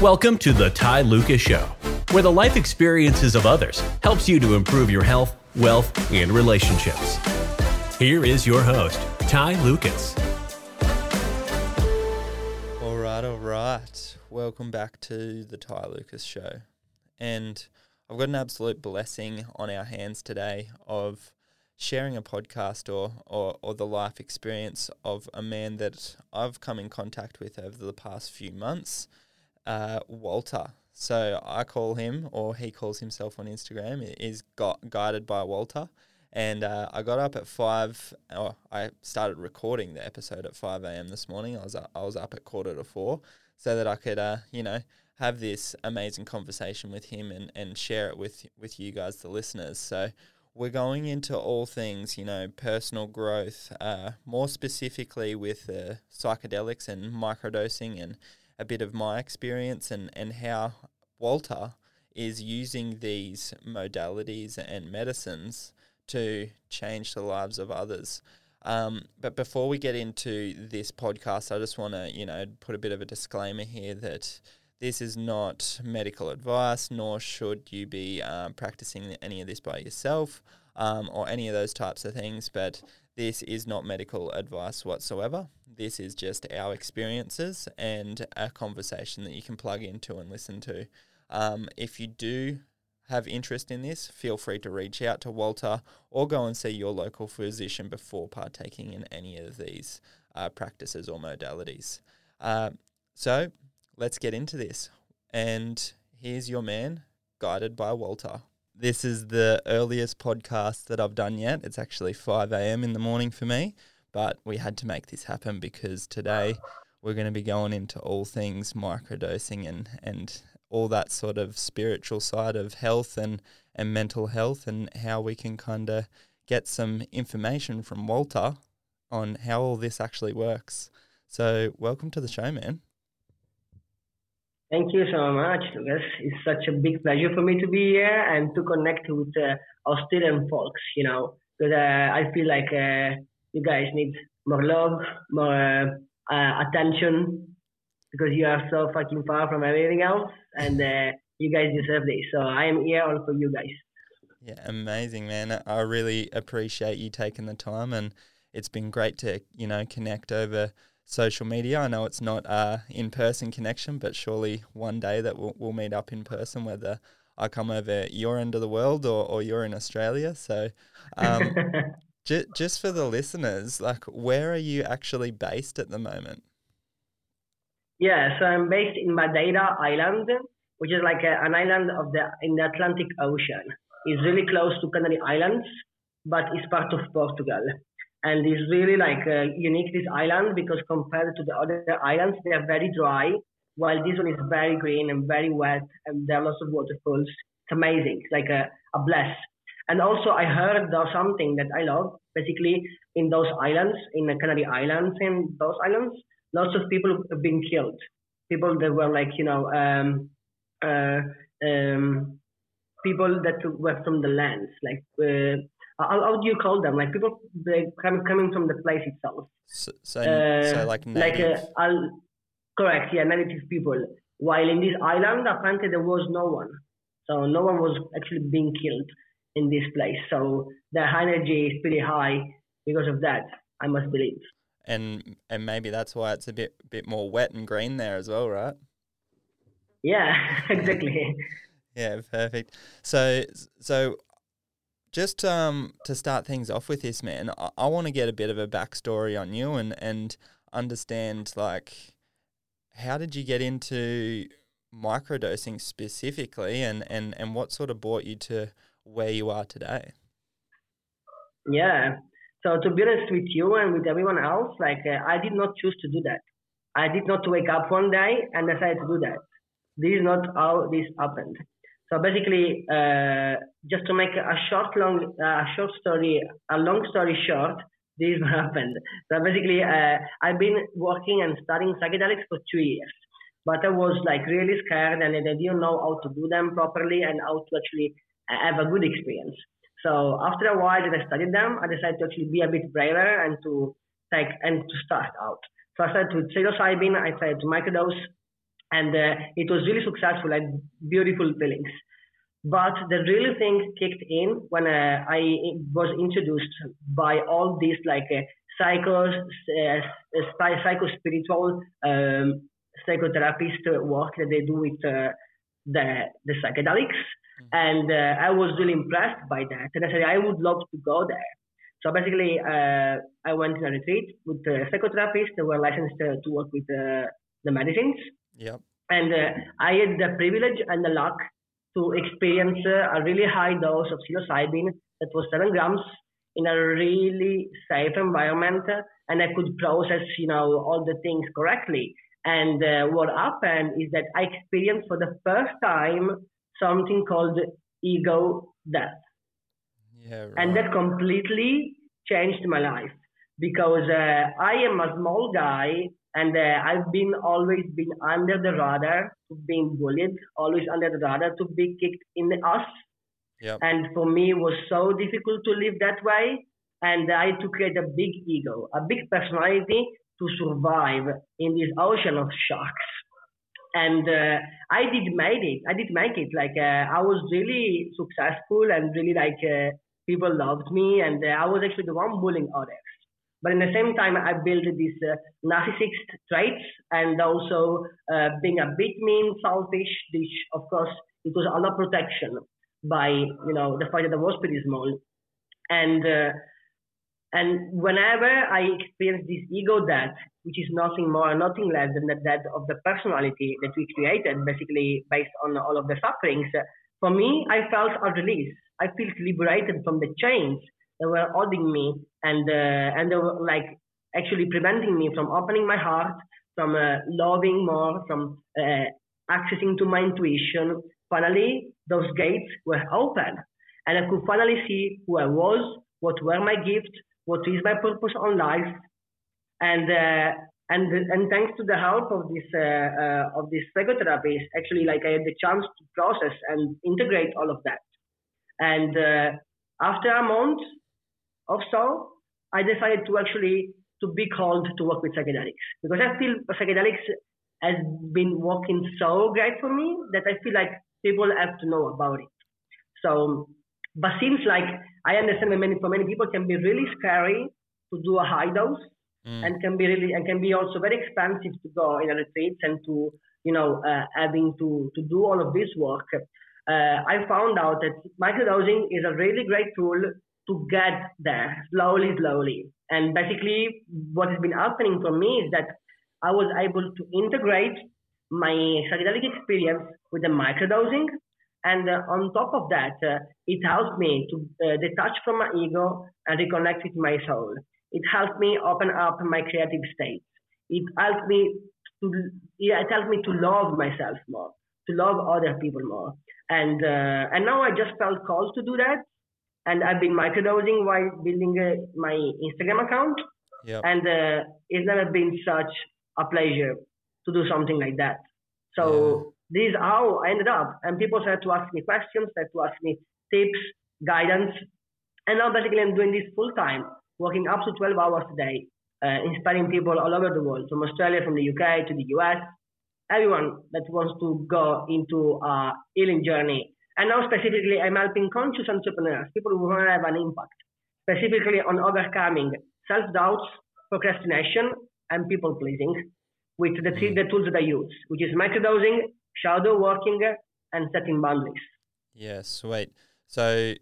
Welcome to the Ty Lucas Show, where the life experiences of others helps you to improve your health, wealth, and relationships. Here is your host, Ty Lucas. All right, all right. Welcome back to the Ty Lucas Show. And I've got an absolute blessing on our hands today of sharing a podcast or, or, or the life experience of a man that I've come in contact with over the past few months uh, Walter. So I call him, or he calls himself on Instagram, is got guided by Walter. And uh, I got up at five. Oh, I started recording the episode at five a.m. this morning. I was up, I was up at quarter to four, so that I could, uh, you know, have this amazing conversation with him and, and share it with with you guys, the listeners. So we're going into all things, you know, personal growth, uh, more specifically with uh, psychedelics and microdosing and a bit of my experience and, and how Walter is using these modalities and medicines to change the lives of others. Um, but before we get into this podcast, I just want to, you know, put a bit of a disclaimer here that this is not medical advice, nor should you be um, practicing any of this by yourself um, or any of those types of things. But this is not medical advice whatsoever. This is just our experiences and a conversation that you can plug into and listen to. Um, if you do have interest in this, feel free to reach out to Walter or go and see your local physician before partaking in any of these uh, practices or modalities. Uh, so let's get into this. And here's your man, guided by Walter. This is the earliest podcast that I've done yet. It's actually 5 a.m. in the morning for me, but we had to make this happen because today we're going to be going into all things microdosing and, and all that sort of spiritual side of health and, and mental health and how we can kind of get some information from Walter on how all this actually works. So, welcome to the show, man. Thank you so much, Lucas. It's such a big pleasure for me to be here and to connect with uh, Australian folks, you know, because uh, I feel like uh, you guys need more love, more uh, uh, attention, because you are so fucking far from everything else, and uh, you guys deserve this. So I am here all for you guys. Yeah, amazing, man. I really appreciate you taking the time, and it's been great to, you know, connect over – social media. I know it's not a in person connection, but surely one day that we'll, we'll meet up in person, whether I come over your end of the world or, or you're in Australia. So, um, j- just for the listeners, like, where are you actually based at the moment? Yeah, so I'm based in Madeira Island, which is like a, an island of the in the Atlantic Ocean. It's really close to Canary Islands, but it's part of Portugal and it's really like uh, unique this island because compared to the other islands they are very dry while this one is very green and very wet and there are lots of waterfalls. It's amazing like a, a bless. And also i heard something that i love. Basically in those islands in the canary islands in those islands lots of people have been killed. People that were like you know um, uh, um, people that were from the lands like uh, how, how do you call them? Like people they come, coming from the place itself. So, so, uh, so like native. Like uh, correct, yeah, native people. While in this island, apparently there was no one, so no one was actually being killed in this place. So the energy is pretty high because of that. I must believe. And and maybe that's why it's a bit bit more wet and green there as well, right? Yeah, exactly. yeah, perfect. So so just um, to start things off with this, man, I, I want to get a bit of a backstory on you and, and understand, like, how did you get into microdosing specifically and, and, and what sort of brought you to where you are today? Yeah. So to be honest with you and with everyone else, like uh, I did not choose to do that. I did not wake up one day and decide to do that. This is not how this happened. So basically, uh, just to make a short, long, uh, a short story, a long story short, this happened. So basically, uh, I've been working and studying psychedelics for two years, but I was like really scared and I didn't know how to do them properly and how to actually have a good experience. So after a while that I studied them, I decided to actually be a bit braver and to take and to start out. So I started with psilocybin, I to microdose and uh, it was really successful and beautiful feelings. But the real thing kicked in when uh, I was introduced by all these like uh, psycho, uh, psycho spiritual um, psychotherapist work that they do with uh, the the psychedelics, mm-hmm. and uh, I was really impressed by that. And I said I would love to go there. So basically, uh, I went to a retreat with the psychotherapists that were licensed to work with the medicines. Yep. And I had the privilege and the luck to experience a really high dose of psilocybin that was seven grams in a really safe environment and I could process, you know, all the things correctly. And uh, what happened is that I experienced for the first time something called ego death. Yeah, right. And that completely changed my life because uh, I am a small guy and uh, I've been always been under the radar, being bullied, always under the radar to be kicked in the ass. Yep. And for me, it was so difficult to live that way. And I had to create a big ego, a big personality to survive in this ocean of sharks. And uh, I did make it. I did make it. Like uh, I was really successful and really like uh, people loved me, and uh, I was actually the one bullying others. But in the same time, I built these uh, narcissist traits and also uh, being a bit mean, selfish. Which, of course, it was under protection by you know the fact that I was pretty small, and uh, and whenever I experience this ego death, which is nothing more, nothing less than the death of the personality that we created, basically based on all of the sufferings, for me, I felt a release. I felt liberated from the chains that were holding me and uh, and they were like actually preventing me from opening my heart, from uh, loving more, from uh, accessing to my intuition. Finally, those gates were open, and I could finally see who I was, what were my gifts, what is my purpose on life, and uh, and and thanks to the help of this uh, uh, of this psychotherapist, actually, like I had the chance to process and integrate all of that. And after a month of so, I decided to actually to be called to work with psychedelics because I feel psychedelics has been working so great for me that I feel like people have to know about it. So, but seems like I understand that many for many people can be really scary to do a high dose mm. and can be really and can be also very expensive to go in a retreat and to you know uh, having to to do all of this work. Uh, I found out that microdosing is a really great tool to get there slowly, slowly. And basically, what has been happening for me is that I was able to integrate my psychedelic experience with the microdosing. And uh, on top of that, uh, it helped me to uh, detach from my ego and reconnect with my soul. It helped me open up my creative state. It helped me to yeah, it helped me to love myself more, to love other people more. And uh, and now I just felt called to do that and I've been microdosing while building uh, my Instagram account. Yep. And uh, it's never been such a pleasure to do something like that. So yeah. this is how I ended up. And people started to ask me questions, started to ask me tips, guidance. And now basically I'm doing this full time, working up to 12 hours a day, uh, inspiring people all over the world, from Australia, from the UK to the US, everyone that wants to go into a healing journey and now specifically, I'm helping conscious entrepreneurs, people who want to have an impact, specifically on overcoming self-doubts, procrastination, and people pleasing with the three mm-hmm. the tools that I use, which is microdosing, shadow working, and setting boundaries. Yeah, sweet. So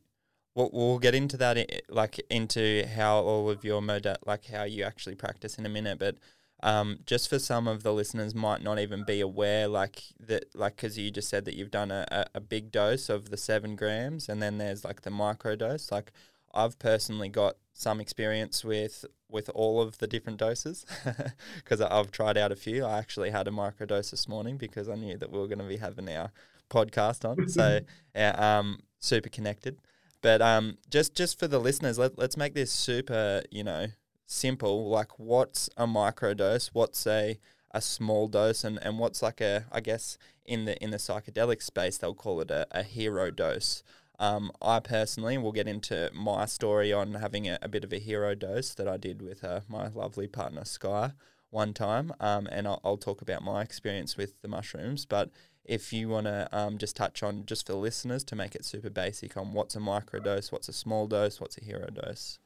we'll, we'll get into that, like into how all of your mode, like how you actually practice in a minute. But um, just for some of the listeners might not even be aware, like that, like because you just said that you've done a, a, big dose of the seven grams, and then there's like the micro dose. Like I've personally got some experience with with all of the different doses because I've tried out a few. I actually had a micro dose this morning because I knew that we were going to be having our podcast on. so yeah, um, super connected. But um, just just for the listeners, let, let's make this super, you know, simple, like what's a microdose, what's a a small dose, and, and what's like a I guess in the in the psychedelic space they'll call it a, a hero dose. Um, I personally will get into my story on having a, a, bit of a hero dose that I did with uh, my lovely partner Sky, one time, um, and I'll, I'll, talk about my experience with the mushrooms. But if you want to um, just touch on, just for listeners, to make it super basic on what's a microdose, what's a small dose, what's a hero dose.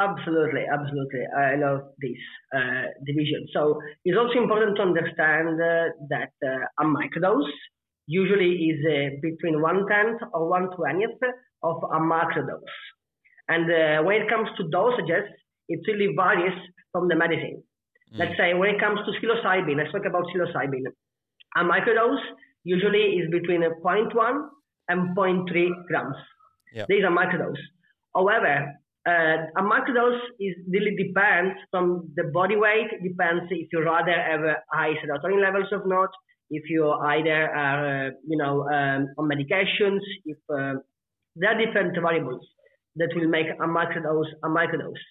Absolutely, absolutely. I love this uh, division. So it's also important to understand uh, that uh, a microdose usually is uh, between one tenth or one twentieth of a macrodose. And uh, when it comes to dosages, it really varies from the medicine. Mm. Let's say when it comes to psilocybin, let's talk about psilocybin. A microdose usually is between 0.1 and 0.3 grams. Yep. This is a microdose. However, uh, a microdose is really depends from the body weight. Depends if you rather have high serotonin levels or not. If you either are, uh, you know, um, on medications. If uh, there are different variables that will make a microdose a microdose.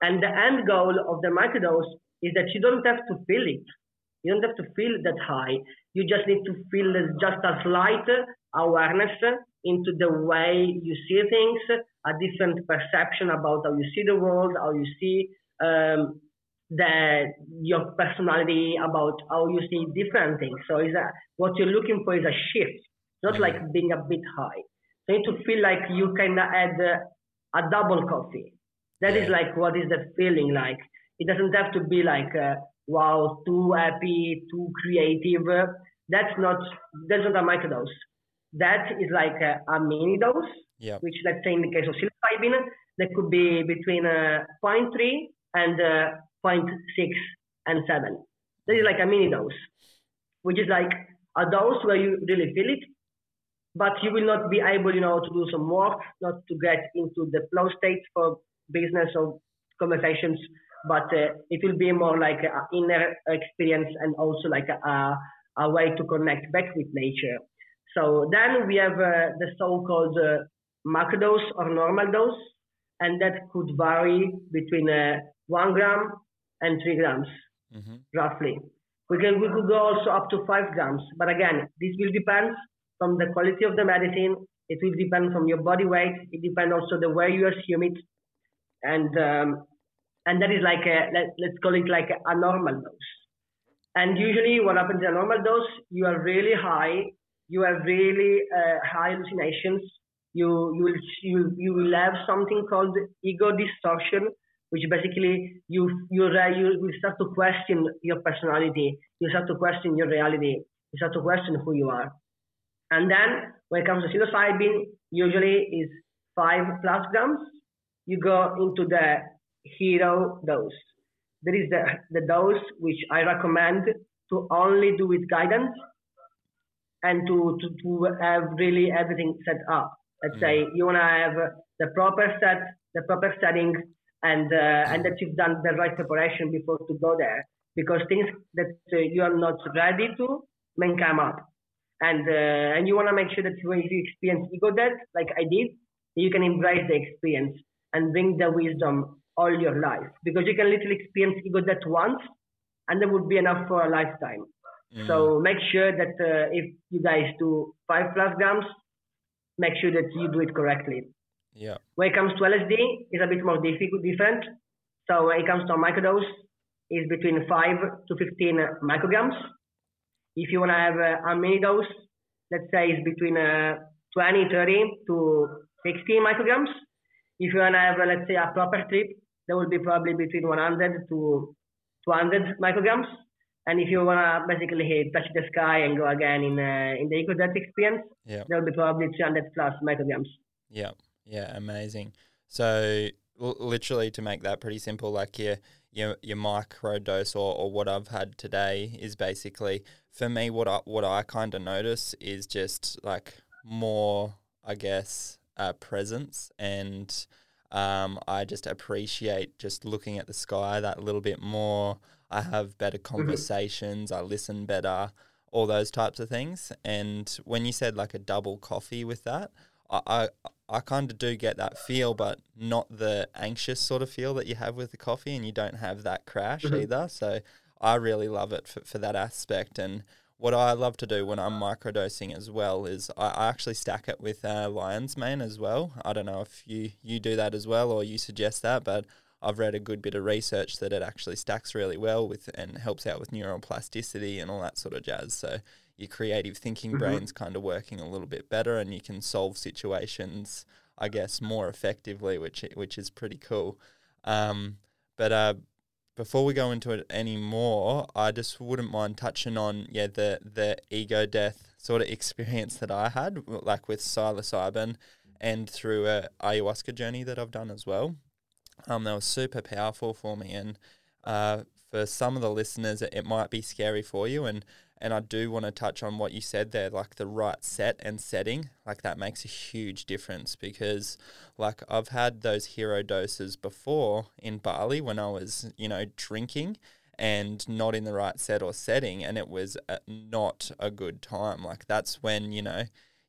And the end goal of the microdose is that you don't have to feel it. You don't have to feel that high. You just need to feel just a slight awareness into the way you see things, a different perception about how you see the world, how you see um, the your personality, about how you see different things. So is a, what you're looking for is a shift, not like being a bit high. So you need to feel like you kind of add a double coffee. That is like what is the feeling like. It doesn't have to be like uh, wow, too happy, too creative. That's not that's not a microdose that is like a, a mini dose, yep. which let's say in the case of psilocybin, that could be between uh, 0.3 and uh, 0.6 and 7. That is like a mini dose, which is like a dose where you really feel it, but you will not be able, you know, to do some work, not to get into the flow state for business or conversations, but uh, it will be more like an inner experience and also like a, a way to connect back with nature. So then we have uh, the so-called uh, macro dose or normal dose, and that could vary between uh, one gram and three grams, mm-hmm. roughly. We can we could go also up to five grams, but again, this will depend from the quality of the medicine. It will depend from your body weight. It depends also the way you assume it, and um, and that is like a, let, let's call it like a normal dose. And usually, what happens in a normal dose, you are really high you have really uh, high hallucinations. You you will you, you will have something called ego distortion, which basically you you you will start to question your personality. You start to question your reality. You start to question who you are. And then when it comes to psilocybin, usually is five plus grams. You go into the hero dose. There is the, the dose which I recommend to only do with guidance and to, to, to have really everything set up. Let's mm. say you want to have the proper set, the proper setting, and uh, and that you've done the right preparation before to go there. Because things that uh, you are not ready to may come up, and uh, and you want to make sure that when you experience ego death, like I did, you can embrace the experience and bring the wisdom all your life. Because you can literally experience ego death once, and that would be enough for a lifetime. So make sure that uh, if you guys do five plus grams, make sure that you do it correctly. Yeah. When it comes to LSD, it's a bit more difficult, different. So when it comes to a microdose, it's between five to 15 micrograms. If you want to have a, a mini dose, let's say it's between uh, 20, 30 to 60 micrograms. If you want to have, uh, let's say, a proper trip, that will be probably between 100 to 200 micrograms. And if you wanna basically hit, touch the sky and go again in uh, in the ego experience, yeah. there will be probably 300 plus micrograms. Yeah, yeah, amazing. So l- literally to make that pretty simple, like your your your micro dose or, or what I've had today is basically for me what I what I kind of notice is just like more, I guess, uh, presence and um, I just appreciate just looking at the sky that little bit more. I have better mm-hmm. conversations, mm-hmm. I listen better, all those types of things. And when you said like a double coffee with that, I, I, I kind of do get that feel, but not the anxious sort of feel that you have with the coffee, and you don't have that crash mm-hmm. either. So I really love it for, for that aspect. And what I love to do when I'm microdosing as well is I, I actually stack it with uh, lion's mane as well. I don't know if you, you do that as well or you suggest that, but I've read a good bit of research that it actually stacks really well with and helps out with neuroplasticity and all that sort of jazz. So your creative thinking mm-hmm. brain's kind of working a little bit better, and you can solve situations, I guess, more effectively, which which is pretty cool. Um, but uh, before we go into it anymore, I just wouldn't mind touching on yeah the the ego death sort of experience that I had, like with psilocybin, and through a ayahuasca journey that I've done as well. Um, that was super powerful for me, and uh, for some of the listeners, it, it might be scary for you, and and I do want to touch on what you said there, like the right set and setting. Like that makes a huge difference because, like, I've had those hero doses before in Bali when I was, you know, drinking and not in the right set or setting, and it was a, not a good time. Like, that's when, you know,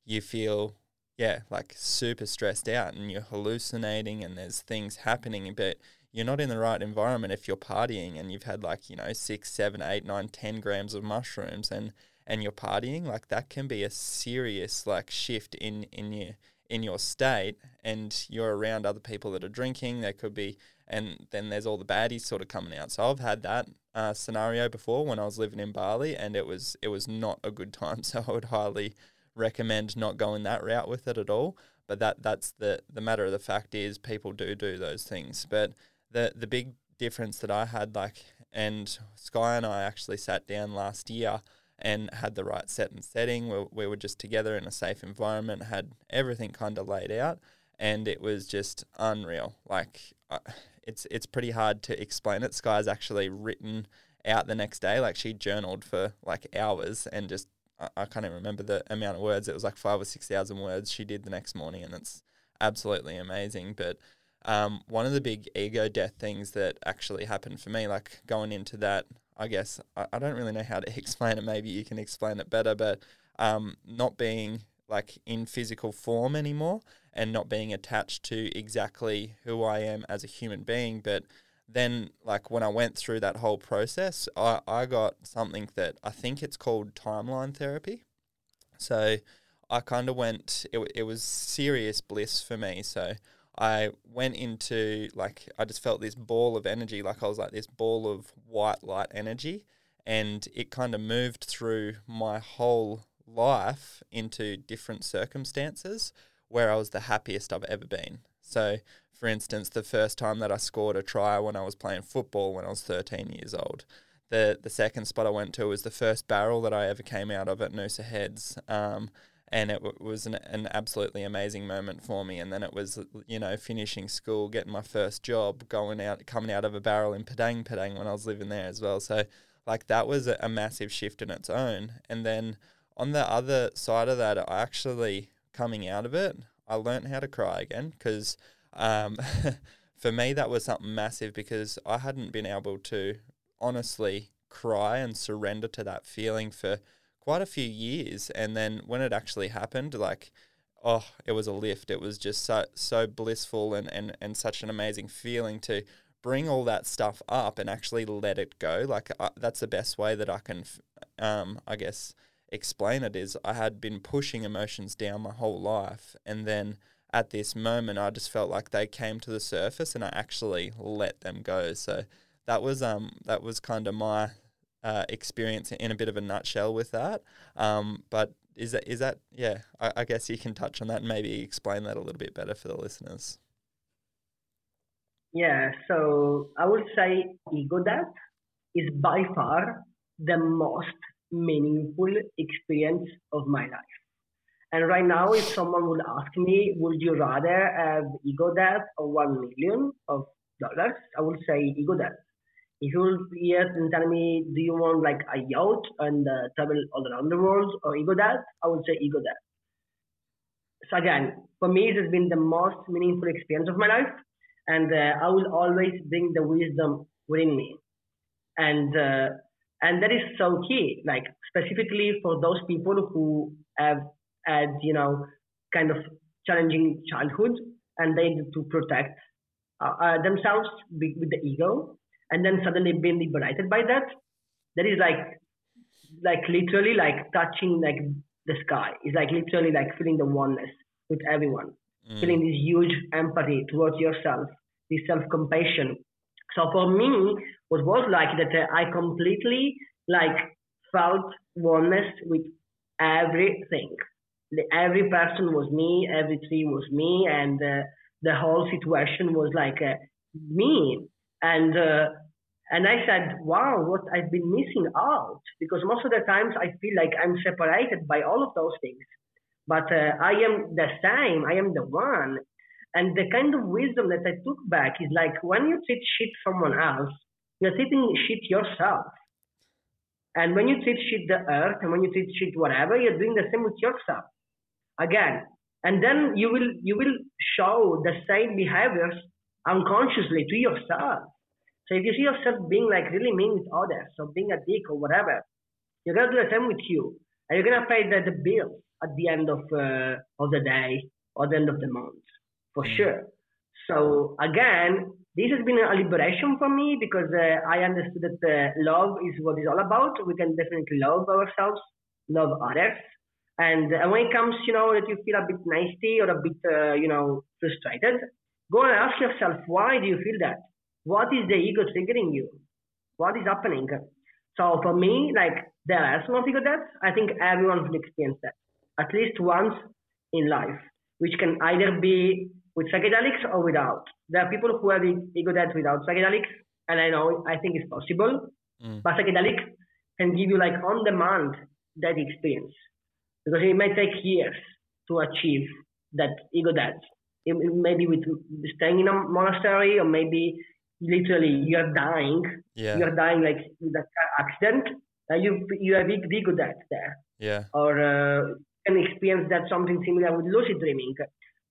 you feel, yeah, like super stressed out and you're hallucinating and there's things happening, but you're not in the right environment if you're partying and you've had like you know six seven eight nine ten grams of mushrooms and and you're partying like that can be a serious like shift in in your in your state and you're around other people that are drinking there could be and then there's all the baddies sort of coming out. So i've had that uh, scenario before when i was living in bali and it was it was not a good time. So i would highly recommend not going that route with it at all but that that's the the matter of the fact is people do do those things but the the big difference that I had, like, and Sky and I actually sat down last year and had the right set and setting. We, we were just together in a safe environment, had everything kind of laid out, and it was just unreal. Like, uh, it's it's pretty hard to explain it. Sky's actually written out the next day, like she journaled for like hours and just I, I can't even remember the amount of words. It was like five or six thousand words she did the next morning, and it's absolutely amazing. But um, one of the big ego death things that actually happened for me, like going into that, I guess I, I don't really know how to explain it. Maybe you can explain it better, but um, not being like in physical form anymore and not being attached to exactly who I am as a human being. But then, like when I went through that whole process, I, I got something that I think it's called timeline therapy. So I kind of went, it, it was serious bliss for me. So I went into like I just felt this ball of energy, like I was like this ball of white light energy, and it kind of moved through my whole life into different circumstances where I was the happiest I've ever been. So, for instance, the first time that I scored a try when I was playing football when I was 13 years old. The the second spot I went to was the first barrel that I ever came out of at Noosa Heads. Um, and it w- was an, an absolutely amazing moment for me. And then it was, you know, finishing school, getting my first job, going out, coming out of a barrel in Padang Padang when I was living there as well. So, like, that was a, a massive shift in its own. And then on the other side of that, I actually, coming out of it, I learned how to cry again because um, for me, that was something massive because I hadn't been able to honestly cry and surrender to that feeling for quite a few years. And then when it actually happened, like, oh, it was a lift. It was just so so blissful and, and, and such an amazing feeling to bring all that stuff up and actually let it go. Like uh, that's the best way that I can, um, I guess, explain it. Is I had been pushing emotions down my whole life, and then at this moment, I just felt like they came to the surface, and I actually let them go. So that was um that was kind of my uh, experience in a bit of a nutshell with that. Um, but is that is that yeah? I, I, guess you can touch on that and maybe explain that a little bit better for the listeners. Yeah, so I would say ego death is by far the most meaningful experience of my life. And right now, if someone would ask me, would you rather have ego death or one million of dollars? I would say ego death if you will yes and tell me, do you want like a yacht and uh, travel all around the world or ego death? I would say ego death. So again, for me, it has been the most meaningful experience of my life, and uh, I will always bring the wisdom within me, and uh, and that is so key. Like specifically for those people who have had you know kind of challenging childhood and they need to protect uh, uh themselves with the ego and then suddenly being liberated by that that is like like literally like touching like the sky it's like literally like feeling the oneness with everyone mm. feeling this huge empathy towards yourself this self-compassion. So for me, what was like that uh, I completely like felt oneness with everything. Every person was me, every tree was me, and uh, the whole situation was like uh, me. And uh, and I said, wow, what I've been missing out because most of the times I feel like I'm separated by all of those things, but uh, I am the same. I am the one. And the kind of wisdom that I took back is like when you treat shit someone else, you're treating shit yourself. And when you treat shit the earth and when you treat shit whatever, you're doing the same with yourself. Again. And then you will you will show the same behaviors unconsciously to yourself. So if you see yourself being like really mean with others, or being a dick or whatever, you're gonna do the same with you, and you're gonna pay the, the bill at the end of uh, of the day or the end of the month for mm. sure. So again, this has been a liberation for me because uh, I understood that uh, love is what it's all about. We can definitely love ourselves, love others, and uh, when it comes, you know, that you feel a bit nasty or a bit, uh, you know, frustrated, go and ask yourself why do you feel that? What is the ego triggering you? What is happening? So for me, like the lesson of ego death, I think everyone will experience that at least once in life, which can either be with psychedelics or without. There are people who have ego death without psychedelics, and I know I think it's possible. Mm. But psychedelics can give you like on demand that experience because it may take years to achieve that ego death. It, it maybe with staying in a monastery, or maybe literally you're dying. Yeah. You're dying like with an accident. Uh, you you have ego death there. Yeah. Or uh, can experience that something similar with lucid dreaming.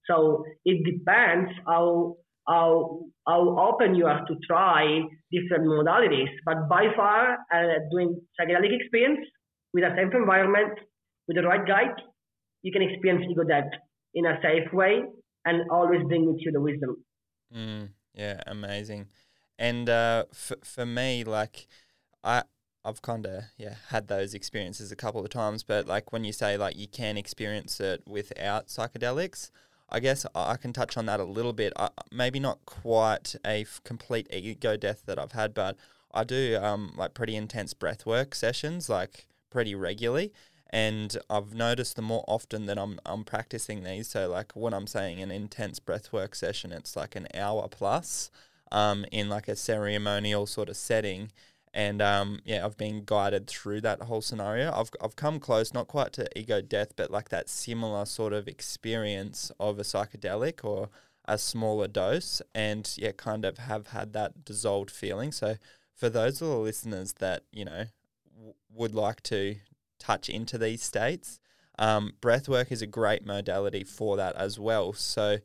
So it depends how how how open you are to try different modalities. But by far, uh, doing psychedelic experience with a safe environment, with the right guide, you can experience ego death in a safe way and always bring with you the wisdom. Mm, yeah, amazing. And uh, for for me, like I I've kind of yeah had those experiences a couple of times, but like when you say like you can experience it without psychedelics, I guess I can touch on that a little bit. Maybe not quite a f- complete ego death that I've had, but I do um, like pretty intense breath work sessions, like pretty regularly. And I've noticed the more often that I'm I'm practicing these, so like when I'm saying an intense breath work session, it's like an hour plus um, in like a ceremonial sort of setting and um, yeah, I've been guided through that whole scenario. I've I've come close, not quite to ego death, but like that similar sort of experience of a psychedelic or a smaller dose, and yeah, kind of have had that dissolved feeling. So for those of the listeners that you know w- would like to touch into these states, um, breath work is a great modality for that as well. So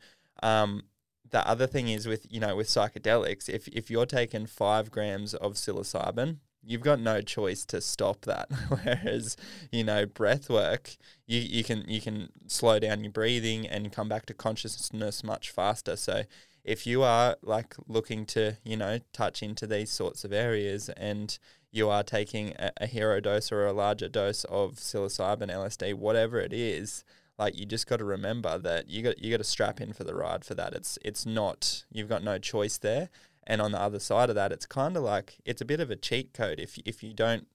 um, the other thing is with you know with psychedelics, if if you're taking five grams of psilocybin, you've got no choice to stop that. Whereas you know breath work, you you can you can slow down your breathing and come back to consciousness much faster. So if you are like looking to you know touch into these sorts of areas and you are taking a, a hero dose or a larger dose of psilocybin, LSD, whatever it is, like you just got to remember that you got you got to strap in for the ride for that. It's it's not you've got no choice there. And on the other side of that, it's kind of like it's a bit of a cheat code if if you don't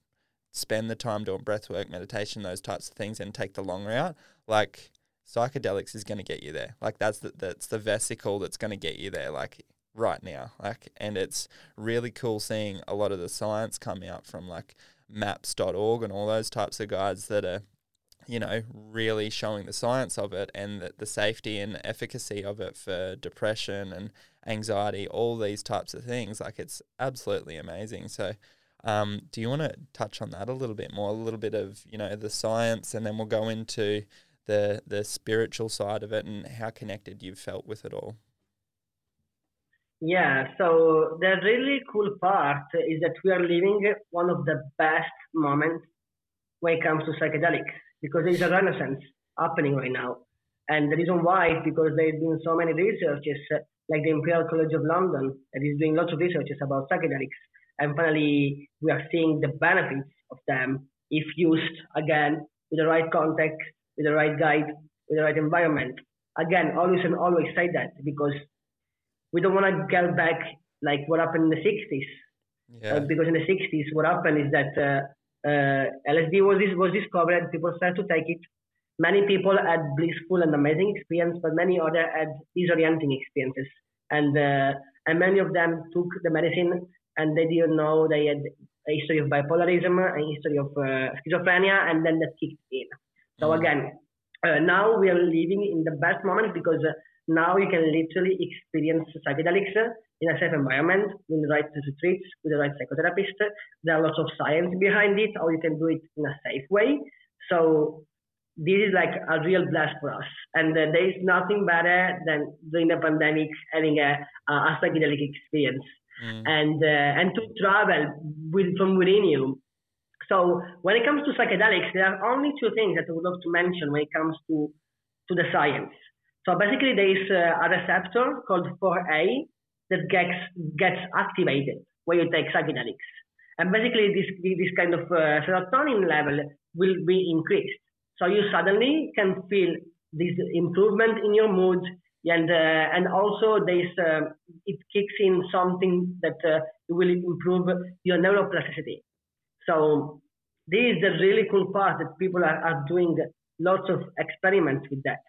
spend the time doing breath work, meditation, those types of things, and take the long route. Like psychedelics is going to get you there. Like that's the that's the vesicle that's going to get you there. Like right now. Like and it's really cool seeing a lot of the science come out from like maps.org and all those types of guides that are you know, really showing the science of it and the, the safety and efficacy of it for depression and anxiety, all these types of things. Like it's absolutely amazing. So, um, do you want to touch on that a little bit more? A little bit of you know the science, and then we'll go into the the spiritual side of it and how connected you've felt with it all. Yeah, so the really cool part is that we are living one of the best moments when it comes to psychedelics because there's a renaissance happening right now. And the reason why is because there's been so many researches, uh, like the Imperial College of London, that is doing lots of researches about psychedelics. And finally, we are seeing the benefits of them if used again with the right context, with the right guide, with the right environment. Again, always and always say that because we don't want to go back like what happened in the 60s. Yeah. Uh, because in the 60s, what happened is that uh, uh, LSD was this was discovered. People started to take it. Many people had blissful and amazing experience, but many other had disorienting experiences. And uh, and many of them took the medicine and they didn't know they had a history of bipolarism, a history of uh, schizophrenia, and then that kicked in. So Mm. again, uh, now we are living in the best moment because uh, now you can literally experience psychedelics in a safe environment with the right retreats, with the right psychotherapist. There are lots of science behind it, how you can do it in a safe way. So this is like a real blast for us. And uh, there is nothing better than during the pandemic having a, a psychedelic experience Mm. and uh, and to travel with, from within you. So when it comes to psychedelics, there are only two things that I would love to mention when it comes to to the science. So basically, there is a receptor called 4A that gets gets activated when you take psychedelics, and basically this this kind of uh, serotonin level will be increased. So you suddenly can feel this improvement in your mood, and uh, and also this uh, it kicks in something that uh, will improve your neuroplasticity. So this is the really cool part that people are, are doing lots of experiments with that.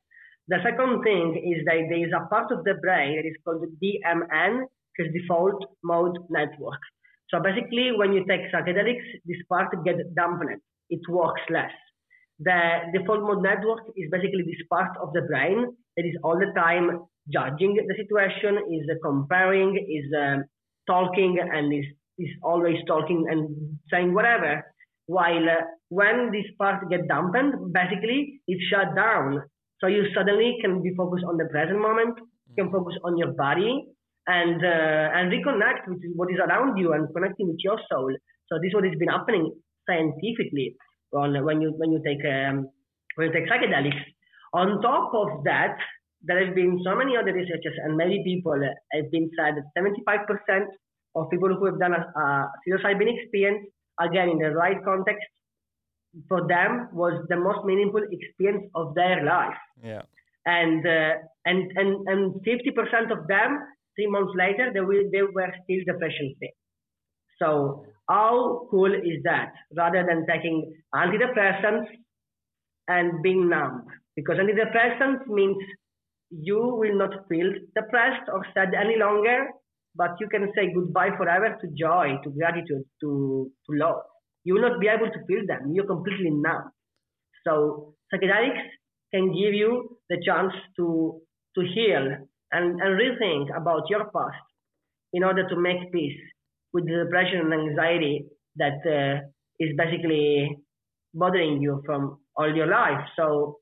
The second thing is that there is a part of the brain that is called DMN, which is default mode network. So basically, when you take psychedelics, this part gets dampened. It works less. The default mode network is basically this part of the brain that is all the time judging the situation, is comparing, is um, talking, and is, is always talking and saying whatever. While uh, when this part gets dampened, basically it shut down. So you suddenly can be focused on the present moment, you can focus on your body, and uh, and reconnect with what is around you and connecting with your soul. So this is what has been happening scientifically on when you when you take um, when you take psychedelics. On top of that, there have been so many other researchers and many people have been said that 75% of people who have done a, a psilocybin experience, again in the right context, for them was the most meaningful experience of their life. Yeah. And uh, and and and 50% of them, three months later, they will they were still depression free. So how cool is that? Rather than taking antidepressants and being numb, because antidepressants means you will not feel depressed or sad any longer, but you can say goodbye forever to joy, to gratitude, to, to love. You will not be able to feel them. You're completely numb. So psychedelics can give you the chance to to heal and, and rethink about your past in order to make peace with the depression and anxiety that uh, is basically bothering you from all your life. So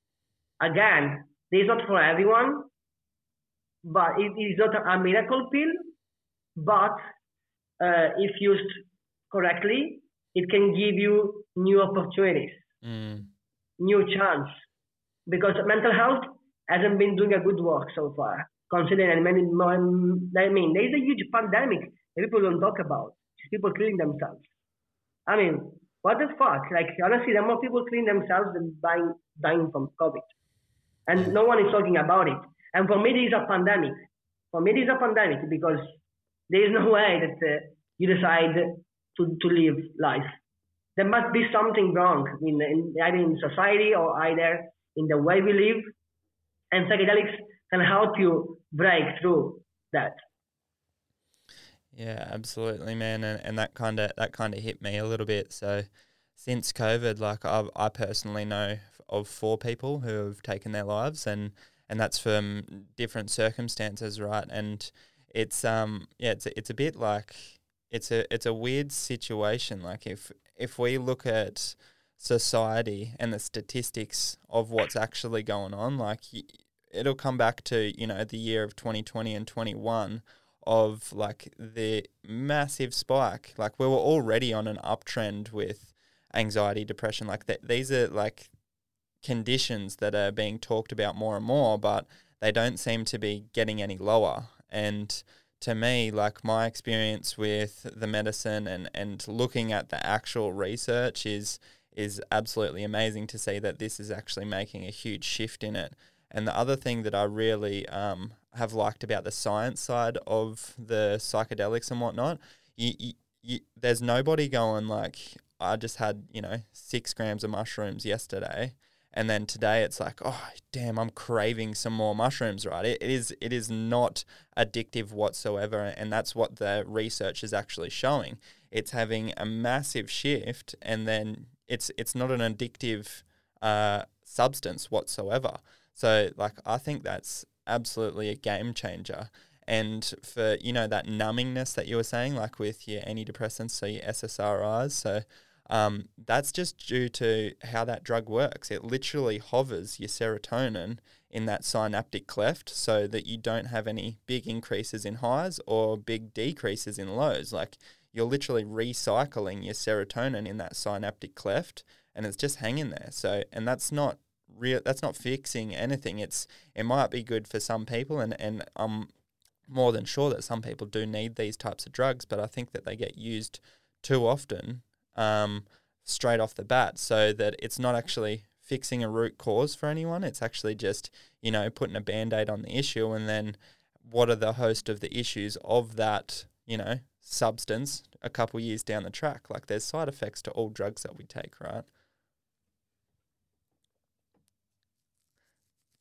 again, this is not for everyone, but it is not a miracle pill. But uh, if used correctly, it can give you new opportunities, Mm. new chance. Because mental health hasn't been doing a good work so far, considering many. I mean, there is a huge pandemic that people don't talk about. Just people killing themselves. I mean, what the fuck? Like honestly, there are more people killing themselves than dying dying from COVID, and no one is talking about it. And for me, this is a pandemic. For me, this is a pandemic because there is no way that uh, you decide to to live life. There must be something wrong in, in either in society or either in the way we live, and psychedelics can help you break through that. Yeah, absolutely, man, and, and that kind of that kind of hit me a little bit. So, since COVID, like I I personally know of four people who have taken their lives, and and that's from different circumstances, right? And it's um yeah, it's it's a bit like it's a it's a weird situation. Like if if we look at society and the statistics of what's actually going on, like it'll come back to you know the year of 2020 and 21 of like the massive spike. Like we were already on an uptrend with anxiety, depression. Like that, these are like conditions that are being talked about more and more, but they don't seem to be getting any lower. And to me, like my experience with the medicine and, and looking at the actual research is is absolutely amazing to see that this is actually making a huge shift in it. And the other thing that I really um, have liked about the science side of the psychedelics and whatnot. You, you, you, there's nobody going like, I just had, you know, six grams of mushrooms yesterday. And then today it's like, oh damn, I'm craving some more mushrooms, right? It, it is it is not addictive whatsoever, and that's what the research is actually showing. It's having a massive shift, and then it's it's not an addictive uh, substance whatsoever. So like I think that's absolutely a game changer. And for you know that numbingness that you were saying, like with your antidepressants, so your SSRIs, so um, that's just due to how that drug works. It literally hovers your serotonin in that synaptic cleft so that you don't have any big increases in highs or big decreases in lows. Like you're literally recycling your serotonin in that synaptic cleft and it's just hanging there. So, and that's not real, that's not fixing anything. It's, it might be good for some people and, and I'm more than sure that some people do need these types of drugs, but I think that they get used too often um, straight off the bat so that it's not actually fixing a root cause for anyone. It's actually just, you know, putting a band aid on the issue and then what are the host of the issues of that, you know, substance a couple years down the track. Like there's side effects to all drugs that we take, right?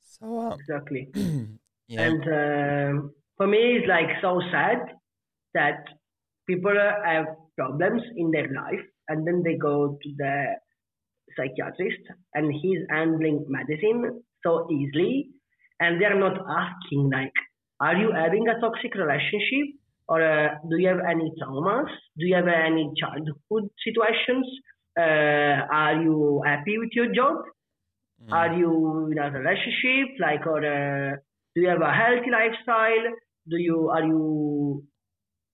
So um, exactly. yeah. And uh, for me, it's like so sad that people have problems in their life and then they go to the psychiatrist and he's handling medicine so easily and they're not asking like are you having a toxic relationship or uh, do you have any traumas? Do you have any childhood situations? Uh, are you happy with your job? Mm. are you in a relationship like or uh, do you have a healthy lifestyle? Do you are you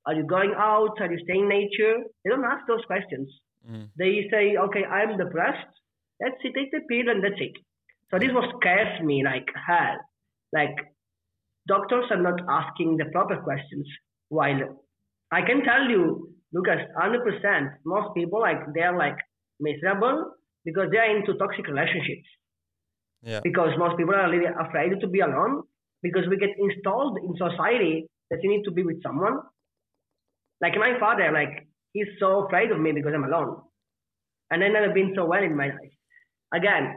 are you going out are you staying in nature they don't ask those questions Mm. They say, okay, I'm depressed. Let's see, take the pill and that's it. So this was scares me like hell. Like doctors are not asking the proper questions. While I can tell you, Lucas, 100%, most people like they're like miserable because they're into toxic relationships. Yeah. Because most people are really afraid to be alone because we get installed in society that you need to be with someone. Like my father, like he's so afraid of me because I'm alone. And I've never been so well in my life. Again,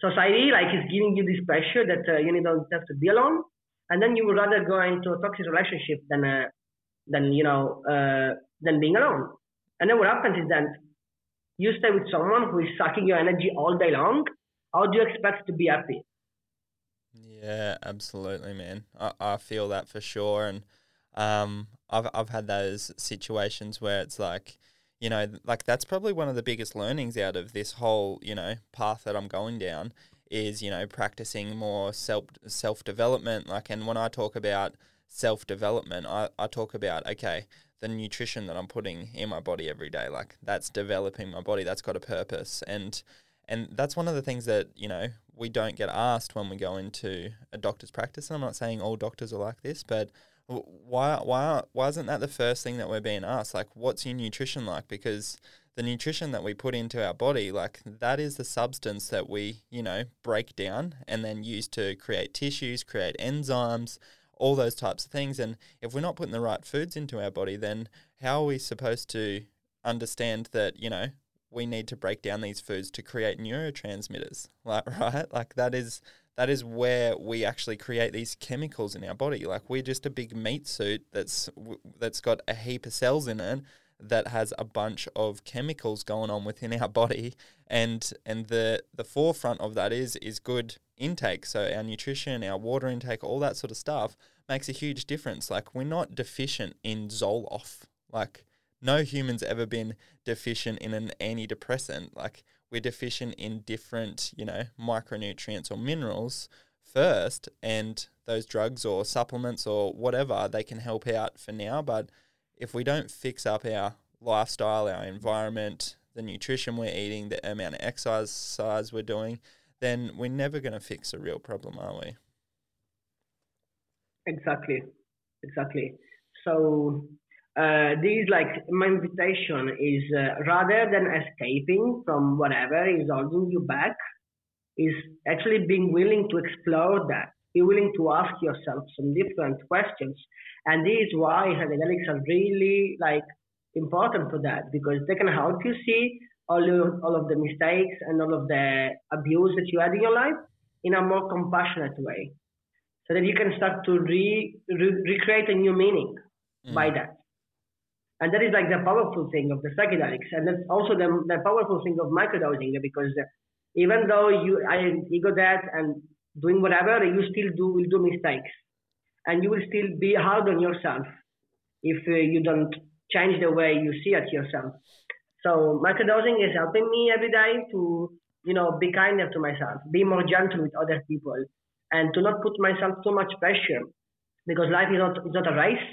society like is giving you this pressure that uh, you don't have to be alone, and then you would rather go into a toxic relationship than uh, than you know uh, than being alone. And then what happens is that you stay with someone who is sucking your energy all day long. How do you expect to be happy? Yeah, absolutely, man. I, I feel that for sure, and um, I've I've had those situations where it's like, you know, like that's probably one of the biggest learnings out of this whole, you know, path that I'm going down is, you know, practicing more self self development. Like, and when I talk about self development, I, I talk about okay, the nutrition that I'm putting in my body every day, like that's developing my body. That's got a purpose, and and that's one of the things that you know we don't get asked when we go into a doctor's practice. And I'm not saying all doctors are like this, but why why why isn't that the first thing that we're being asked? Like, what's your nutrition like? Because the nutrition that we put into our body, like that is the substance that we, you know, break down and then use to create tissues, create enzymes, all those types of things. And if we're not putting the right foods into our body, then how are we supposed to understand that, you know, we need to break down these foods to create neurotransmitters? Like right? Like that is that is where we actually create these chemicals in our body. Like we're just a big meat suit that's that's got a heap of cells in it that has a bunch of chemicals going on within our body, and and the the forefront of that is is good intake. So our nutrition, our water intake, all that sort of stuff makes a huge difference. Like we're not deficient in Zoloft. Like no human's ever been deficient in an antidepressant. Like we're deficient in different, you know, micronutrients or minerals first, and those drugs or supplements or whatever, they can help out for now. But if we don't fix up our lifestyle, our environment, the nutrition we're eating, the amount of exercise we're doing, then we're never going to fix a real problem, are we? Exactly, exactly. So uh, this like my invitation is uh, rather than escaping from whatever is holding you back is actually being willing to explore that be willing to ask yourself some different questions. And this is why psychedelics are really like important for that because they can help you see all of, all of the mistakes and all of the abuse that you had in your life in a more compassionate way so that you can start to re, re- recreate a new meaning mm. by that and that is like the powerful thing of the psychedelics. And that's also the, the powerful thing of microdosing because even though you I ego that and doing whatever you still do will do mistakes. And you will still be hard on yourself if uh, you don't change the way you see it yourself. So microdosing is helping me every day to, you know, be kinder to myself, be more gentle with other people, and to not put myself too much pressure, because life is not is not a race;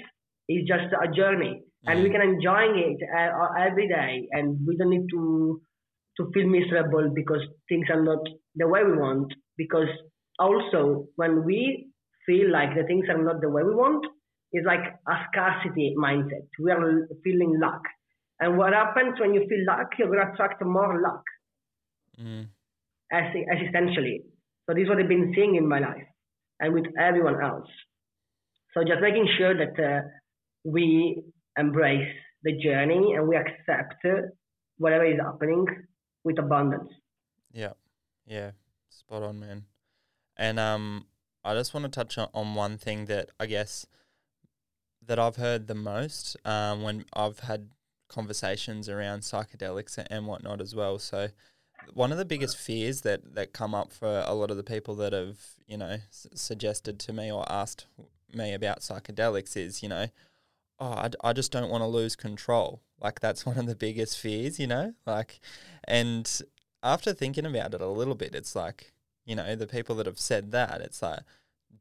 it's just a journey, and we can enjoy it uh, every day, and we don't need to to feel miserable because things are not the way we want. Because also when we feel like the things are not the way we want, it's like a scarcity mindset. We are feeling lack and what happens when you feel luck, you're going to attract more luck. Mm. As, as essentially. So this is what I've been seeing in my life and with everyone else. So just making sure that uh, we embrace the journey and we accept whatever is happening with abundance. Yeah. Yeah. Spot on, man. And um, I just want to touch on, on one thing that I guess that I've heard the most um, when I've had conversations around psychedelics and whatnot as well. So one of the biggest fears that that come up for a lot of the people that have you know s- suggested to me or asked me about psychedelics is you know oh I, I just don't want to lose control. Like that's one of the biggest fears you know? Like and after thinking about it a little bit it's like you know the people that have said that it's like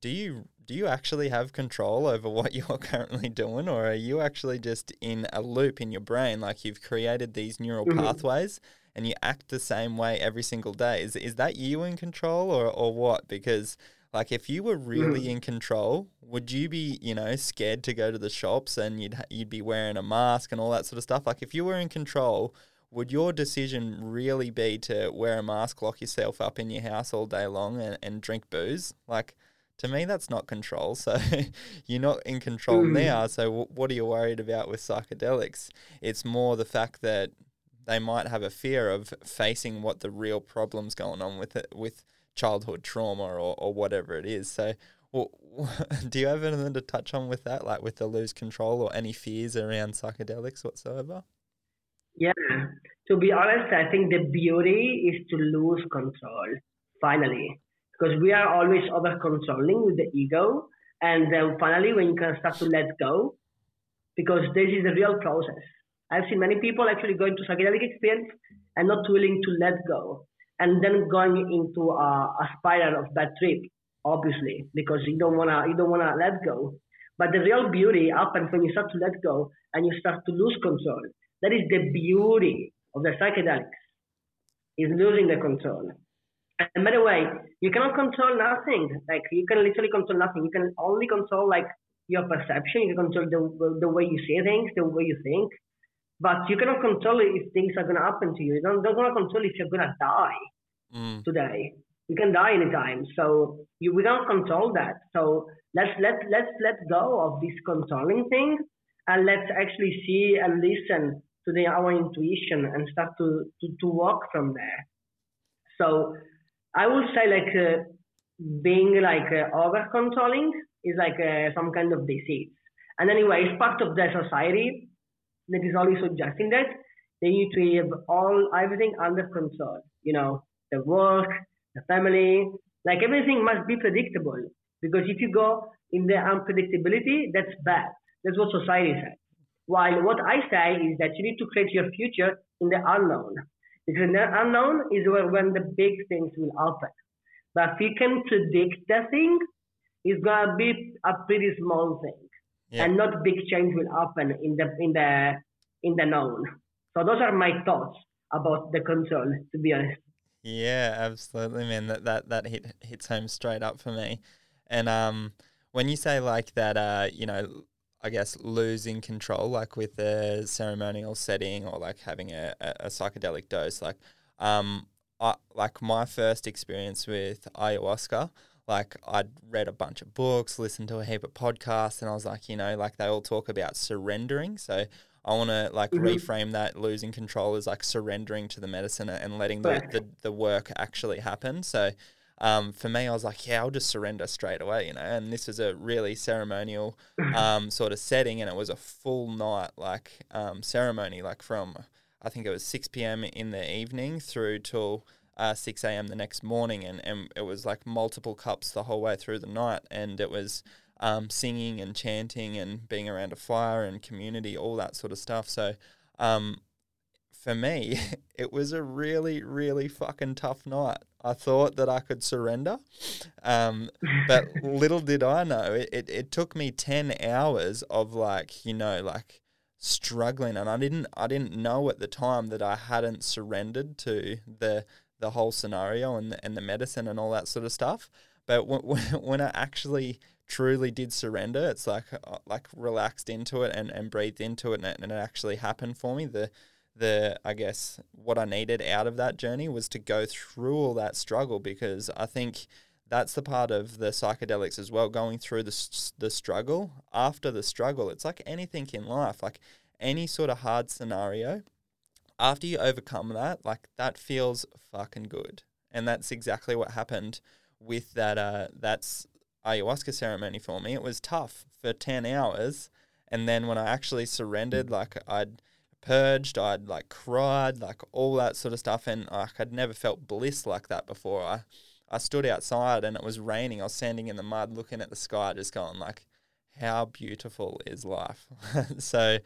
do you do you actually have control over what you're currently doing or are you actually just in a loop in your brain? Like you've created these neural mm-hmm. pathways and you act the same way every single day. Is is that you in control or or what? Because like if you were really mm-hmm. in control would you be you know scared to go to the shops and you'd you'd be wearing a mask and all that sort of stuff like if you were in control would your decision really be to wear a mask lock yourself up in your house all day long and, and drink booze like to me that's not control so you're not in control mm. now so w- what are you worried about with psychedelics it's more the fact that they might have a fear of facing what the real problems going on with it with childhood trauma or, or whatever it is. So well, do you have anything to touch on with that? Like with the lose control or any fears around psychedelics whatsoever? Yeah. To be honest i think the beauty is to lose control finally. Because we are always over controlling with the ego. And then finally, when you can start to let go, because this is a real process. I've seen many people actually going to psychedelic experience and not willing to let go, and then going into a, a spiral of bad trip, obviously, because you don't wanna you don't wanna let go. But the real beauty happens when you start to let go and you start to lose control. That is the beauty of the psychedelics, is losing the control. And by the way, you cannot control nothing. Like you can literally control nothing. You can only control like your perception. You can control the the way you see things, the way you think. But you cannot control if things are gonna happen to you. You don't don't control if you're gonna die mm. today. You can die anytime. So you we don't control that. So let's let let's let go of this controlling thing and let's actually see and listen to the our intuition and start to to, to walk from there. So I would say like uh, being like uh, over controlling is like uh, some kind of disease. And anyway, it's part of the society that is always suggesting that they need to have all everything under control. You know, the work, the family, like everything must be predictable. Because if you go in the unpredictability, that's bad. That's what society says. While what I say is that you need to create your future in the unknown. Because the unknown is where when the big things will happen. But if you can predict the thing, it's gonna be a pretty small thing, yeah. and not big change will happen in the in the in the known. So those are my thoughts about the control. To be honest. Yeah, absolutely, man. That that that hit hits home straight up for me. And um, when you say like that, uh, you know, I guess losing control, like with a ceremonial setting or like having a, a, psychedelic dose. Like, um, I, like my first experience with ayahuasca, like I'd read a bunch of books, listened to a heap of podcasts, and I was like, you know, like they all talk about surrendering. So I want to like mm-hmm. reframe that losing control is like surrendering to the medicine and letting the, the, the work actually happen. So um, for me, I was like, yeah, I'll just surrender straight away, you know. And this was a really ceremonial um, sort of setting, and it was a full night like um, ceremony, like from I think it was six p.m. in the evening through till uh, 6 a.m. the next morning, and, and it was like multiple cups the whole way through the night, and it was um, singing and chanting and being around a fire and community, all that sort of stuff. So, um, for me, it was a really, really fucking tough night. I thought that I could surrender, um, but little did I know, it, it, it took me 10 hours of like, you know, like struggling and I didn't I didn't know at the time that I hadn't surrendered to the the whole scenario and the, and the medicine and all that sort of stuff. But when, when I actually truly did surrender, it's like uh, like relaxed into it and, and breathed into it, and it, and it actually happened for me. The the I guess what I needed out of that journey was to go through all that struggle because I think that's the part of the psychedelics as well going through the the struggle after the struggle it's like anything in life like any sort of hard scenario after you overcome that, like that feels fucking good. And that's exactly what happened with that uh that's ayahuasca ceremony for me. It was tough for 10 hours and then when I actually surrendered like I'd purged, I'd like cried, like all that sort of stuff and like I'd never felt bliss like that before. I I stood outside and it was raining. I was standing in the mud looking at the sky just going like how beautiful is life. so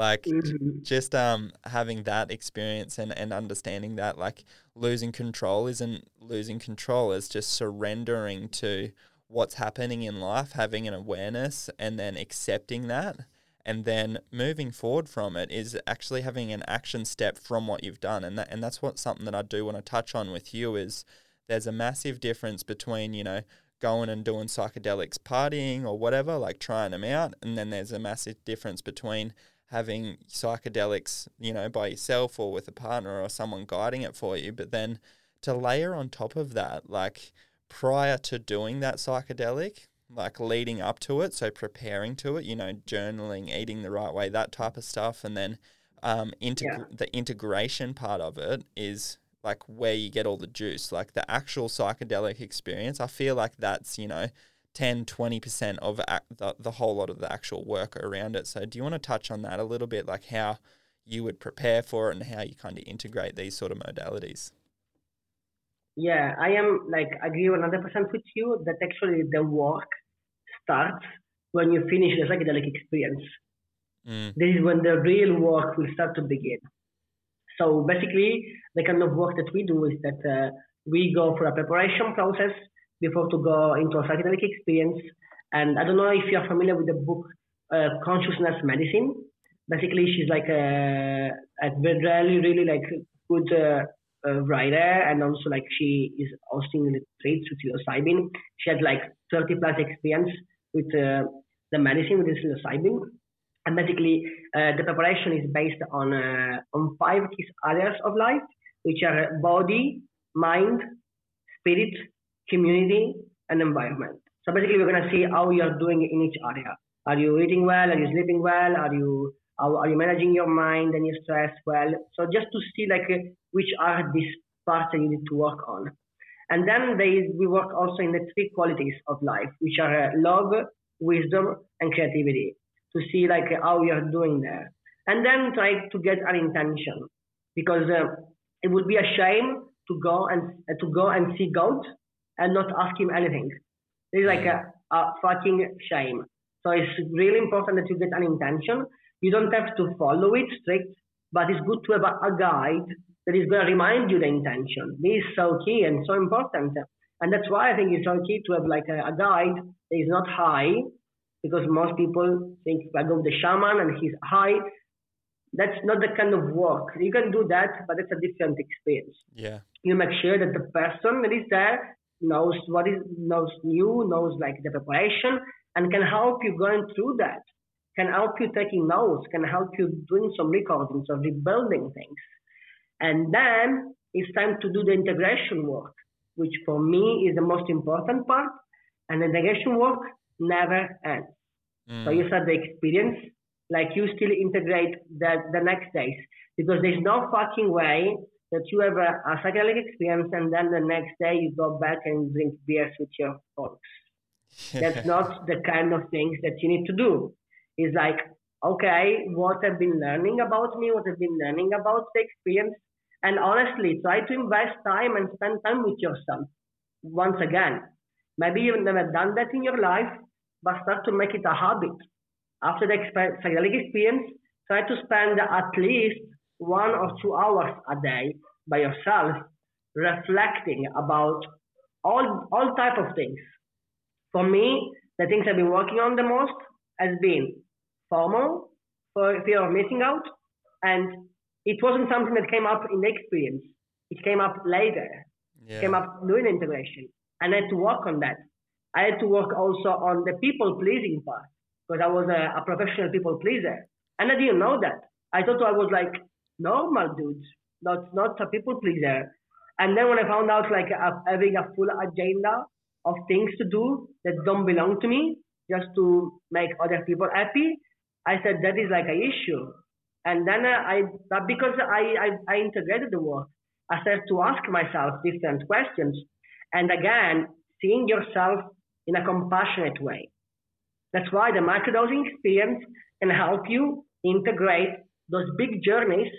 like mm-hmm. just um having that experience and, and understanding that like losing control isn't losing control, it's just surrendering to what's happening in life, having an awareness and then accepting that and then moving forward from it is actually having an action step from what you've done and that and that's what something that I do want to touch on with you is there's a massive difference between you know going and doing psychedelics partying or whatever like trying them out and then there's a massive difference between having psychedelics, you know, by yourself or with a partner or someone guiding it for you. But then to layer on top of that, like prior to doing that psychedelic, like leading up to it, so preparing to it, you know, journaling, eating the right way, that type of stuff, and then um, integ- yeah. the integration part of it is like where you get all the juice, like the actual psychedelic experience. I feel like that's you know 10 20% of the, the whole lot of the actual work around it. So do you want to touch on that a little bit like how you would prepare for it and how you kind of integrate these sort of modalities? Yeah i am like agree 100% with you that actually the work starts when you finish the psychedelic experience. Mm. this is when the real work will start to begin. So basically the kind of work that we do is that uh, we go for a preparation process before to go into a psychedelic experience. And I don't know if you're familiar with the book uh, Consciousness Medicine. Basically, she's like a, a really, really like good uh, uh, writer, and also like she is hosting retreats with psilocybin. She had like 30 plus experience with uh, the medicine with psilocybin. And basically, uh, the preparation is based on uh, on five key areas of life, which are body, mind, spirit, community, and environment. So basically, we're to see how you're doing in each area. Are you eating well? Are you sleeping well? Are you are you managing your mind and your stress well? So just to see like uh, which are these parts that you need to work on. And then they, we work also in the three qualities of life, which are uh, love, wisdom, and creativity, to see like how you're doing there. And then try to get an intention, because uh, it would be a shame to go and uh, to go and see God and not ask him anything. It's like a, a fucking shame. So it's really important that you get an intention. You don't have to follow it strict, but it's good to have a, a guide that is going to remind you the intention. This is so key and so important. And that's why I think it's so key to have like a, a guide that is not high, because most people think I go the shaman and he's high. That's not the kind of work. You can do that, but it's a different experience. Yeah. You make sure that the person that is there knows what is knows new, knows like the preparation, and can help you going through that. Can help you taking notes, can help you doing some recordings or rebuilding things. And then it's time to do the integration work, which for me is the most important part. And the integration work never ends. Mm. So you start the experience, like you still integrate the, the next days. Because there's no fucking way that you have a, a psychedelic experience and then the next day you go back and drink beers with your folks. That's not the kind of things that you need to do. It's like, okay, what I've been learning about me, what I've been learning about the experience, and honestly, try to invest time and spend time with yourself. Once again, maybe you've never done that in your life, but start to make it a habit. After the psychedelic experience, try to spend at least one or two hours a day by yourself, reflecting about all all type of things. For me, the things I've been working on the most has been FOMO for fear of missing out, and it wasn't something that came up in the experience. It came up later. yeah. It came up during integration, and I had to work on that. I had to work also on the people pleasing part because I was a, a professional people pleaser, and I didn't know that. I thought I was like normal dudes, not not a people pleaser. And then when I found out like having a full agenda of things to do that don't belong to me, just to make other people happy, I said that is like an issue. And then uh, I, because I, I, I integrated the work, I started to ask myself different questions. And again, seeing yourself in a compassionate way. That's why the microdosing experience can help you integrate those big journeys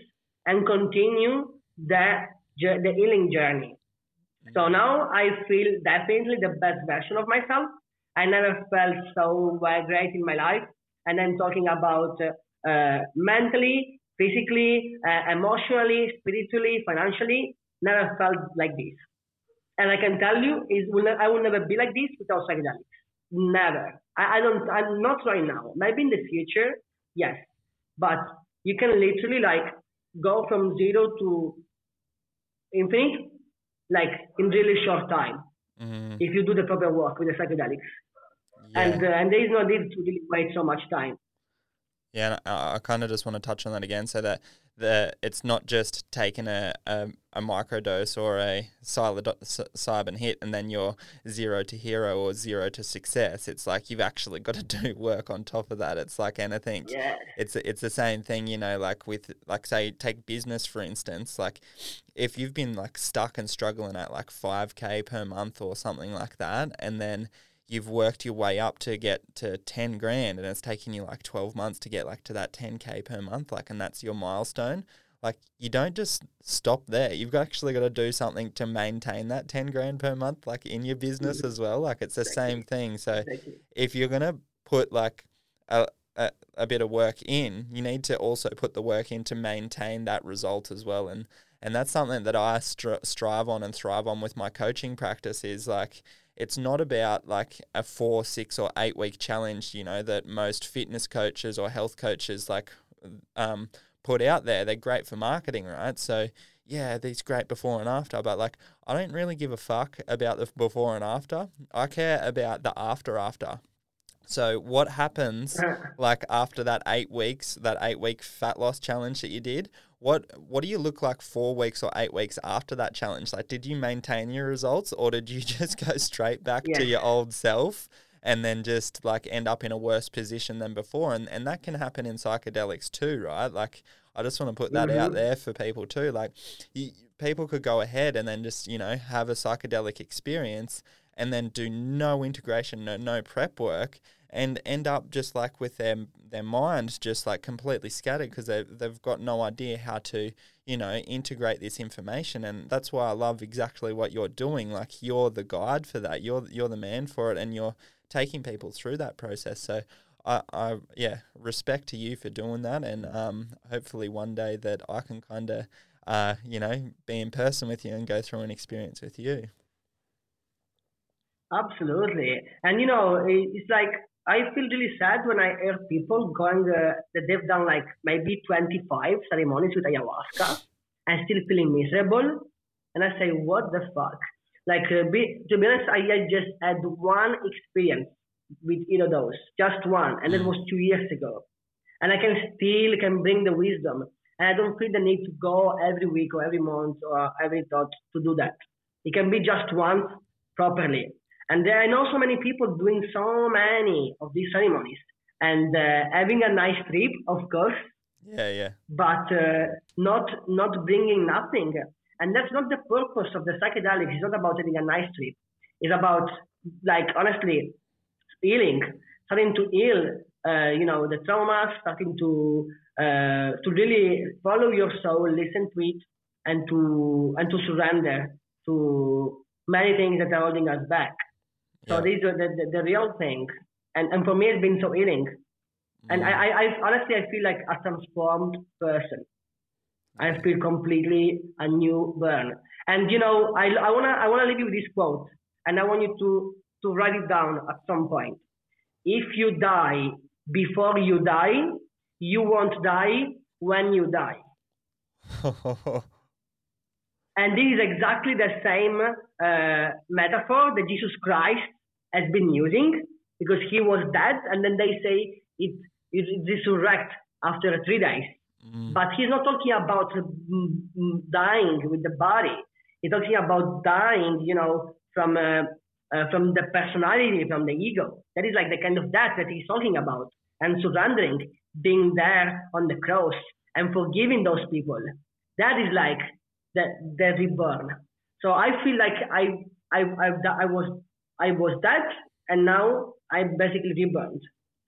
and continue the, the healing journey. So now I feel definitely the best version of myself. I never felt so great in my life. And I'm talking about uh, uh, mentally, physically, uh, emotionally, spiritually, financially, never felt like this. And I can tell you, is I will never be like this without psychedelics. Never. I, I don't. I'm not right now. Maybe in the future, yes. But you can literally like go from zero to infinite, like in really short time, Mhm. if you do the proper work with the psychedelics. Yeah. And uh, and there is no need to really wait so much time. Yeah, and I, I kind of just want to touch on that again, so that the it's not just taking a a, a microdose or a psilocybin hit and then you're zero to hero or zero to success. It's like you've actually got to do work on top of that. It's like anything. Yeah. It's it's the same thing, you know, like with like say take business for instance, like if you've been like stuck and struggling at like 5k per month or something like that and then you've worked your way up to get to 10 grand and it's taken you like 12 months to get like to that 10k per month like and that's your milestone like you don't just stop there. You've actually got to do something to maintain that 10 grand per month like in your business mm-hmm. as well like it's the same thing. So if you're going to put like a, a, a bit of work in, you need to also put the work in to maintain that result as well. And and that's something that I stri- strive on and thrive on with my coaching practice is like it's not about like a four, six, or eight week challenge, you know, that most fitness coaches or health coaches like um, put out there. They're great for marketing, right? So yeah, these great before and after, but like I don't really give a fuck about the before and after. I care about the after after. So what happens like after that eight weeks, that eight week fat loss challenge that you did? What what do you look like four weeks or eight weeks after that challenge? Like, did you maintain your results, or did you just go straight back to your old self and then just like end up in a worse position than before? And and that can happen in psychedelics too, right? Like, I just want to put that out Mhm. there for people too. Like, you, people could go ahead and then just you know have a psychedelic experience and then do no integration, no no prep work, and end up just like with their their mind just like completely scattered because they they've got no idea how to you know integrate this information, and that's why I love exactly what you're doing. Like you're the guide for that. You're you're the man for it, and you're taking people through that process. So. I, I yeah respect to you for doing that and um hopefully one day that I can kind of uh you know be in person with you and go through an experience with you Absolutely. And you know, it's like I feel really sad when I hear people going uh, that they've done like maybe 25 ceremonies with ayahuasca and still feeling miserable. And I say, what the fuck? Like, uh, be, to be honest, I, I just had one experience with either those, just one, and that was two years ago. And I can still can bring the wisdom, and I don't feel the need to go every week or every month or every thought to do that. It can be just once properly. And there, I know so many people doing so many of these ceremonies and uh, having a nice trip, of course. Yeah, yeah. But uh, not not bringing nothing. And that's not the purpose of the psychedelics. It's not about having a nice trip. It's about, like, honestly, healing, starting to heal, uh, you know, the traumas, starting to uh, to really follow your soul, listen to it, and to and to surrender to many things that are holding us back. So Yeah. these are the, the, the real thing. And and for me, it's been so healing. And I, mm. I, I honestly, I feel like a transformed person. I feel completely a new burn. And you know, I, I wanna I wanna leave you with this quote, and I want you to to write it down at some point. If you die before you die, you won't die when you die. And this is exactly the same uh, metaphor that Jesus Christ has been using because he was dead, and then they say it, it, it resurrect after three days. Mm. But he's not talking about mm, mm, dying with the body. He's talking about dying, you know, from uh, uh, from the personality, from the ego. That is like the kind of death that he's talking about, and surrendering, being there on the cross, and forgiving those people. That is like the the reborn. So I feel like I I I, I was I was dead, and now I basically reborn,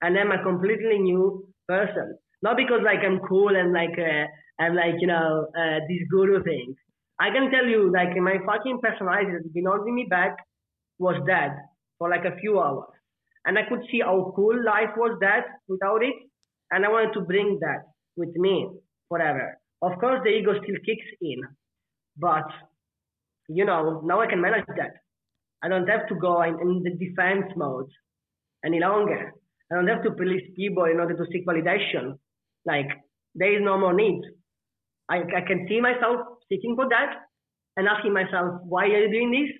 and I'm a completely new person. Not because like I'm cool and like uh, I'm like you know uh, this guru thing. I can tell you like my fucking personality that's been holding me back was dead for like a few hours, and I could see how cool life was that without it, and I wanted to bring that with me forever. Of course, the ego still kicks in, but you know now I can manage that. I don't have to go in, in the defense mode any longer. I don't have to police people in order to seek validation. Like there is no more need. I, I can see myself seeking for that and asking myself, why are you doing this?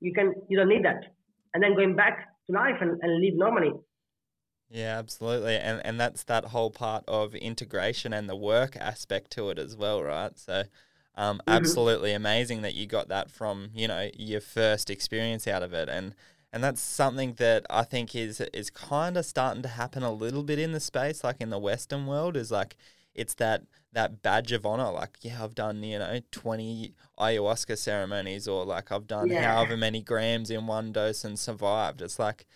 You can you don't need that. And then going back to life and, and live normally. Yeah, absolutely. And and that's that whole part of integration and the work aspect to it as well, right? So um, Mhm. absolutely amazing that you got that from, you know, your first experience out of it. And and that's something that I think is is kind of starting to happen a little bit in the space, like in the Western world, is like it's that that badge of honor. Like, yeah, I've done, you know, twenty ayahuasca ceremonies or like I've done Yeah. however many grams in one dose and survived. It's like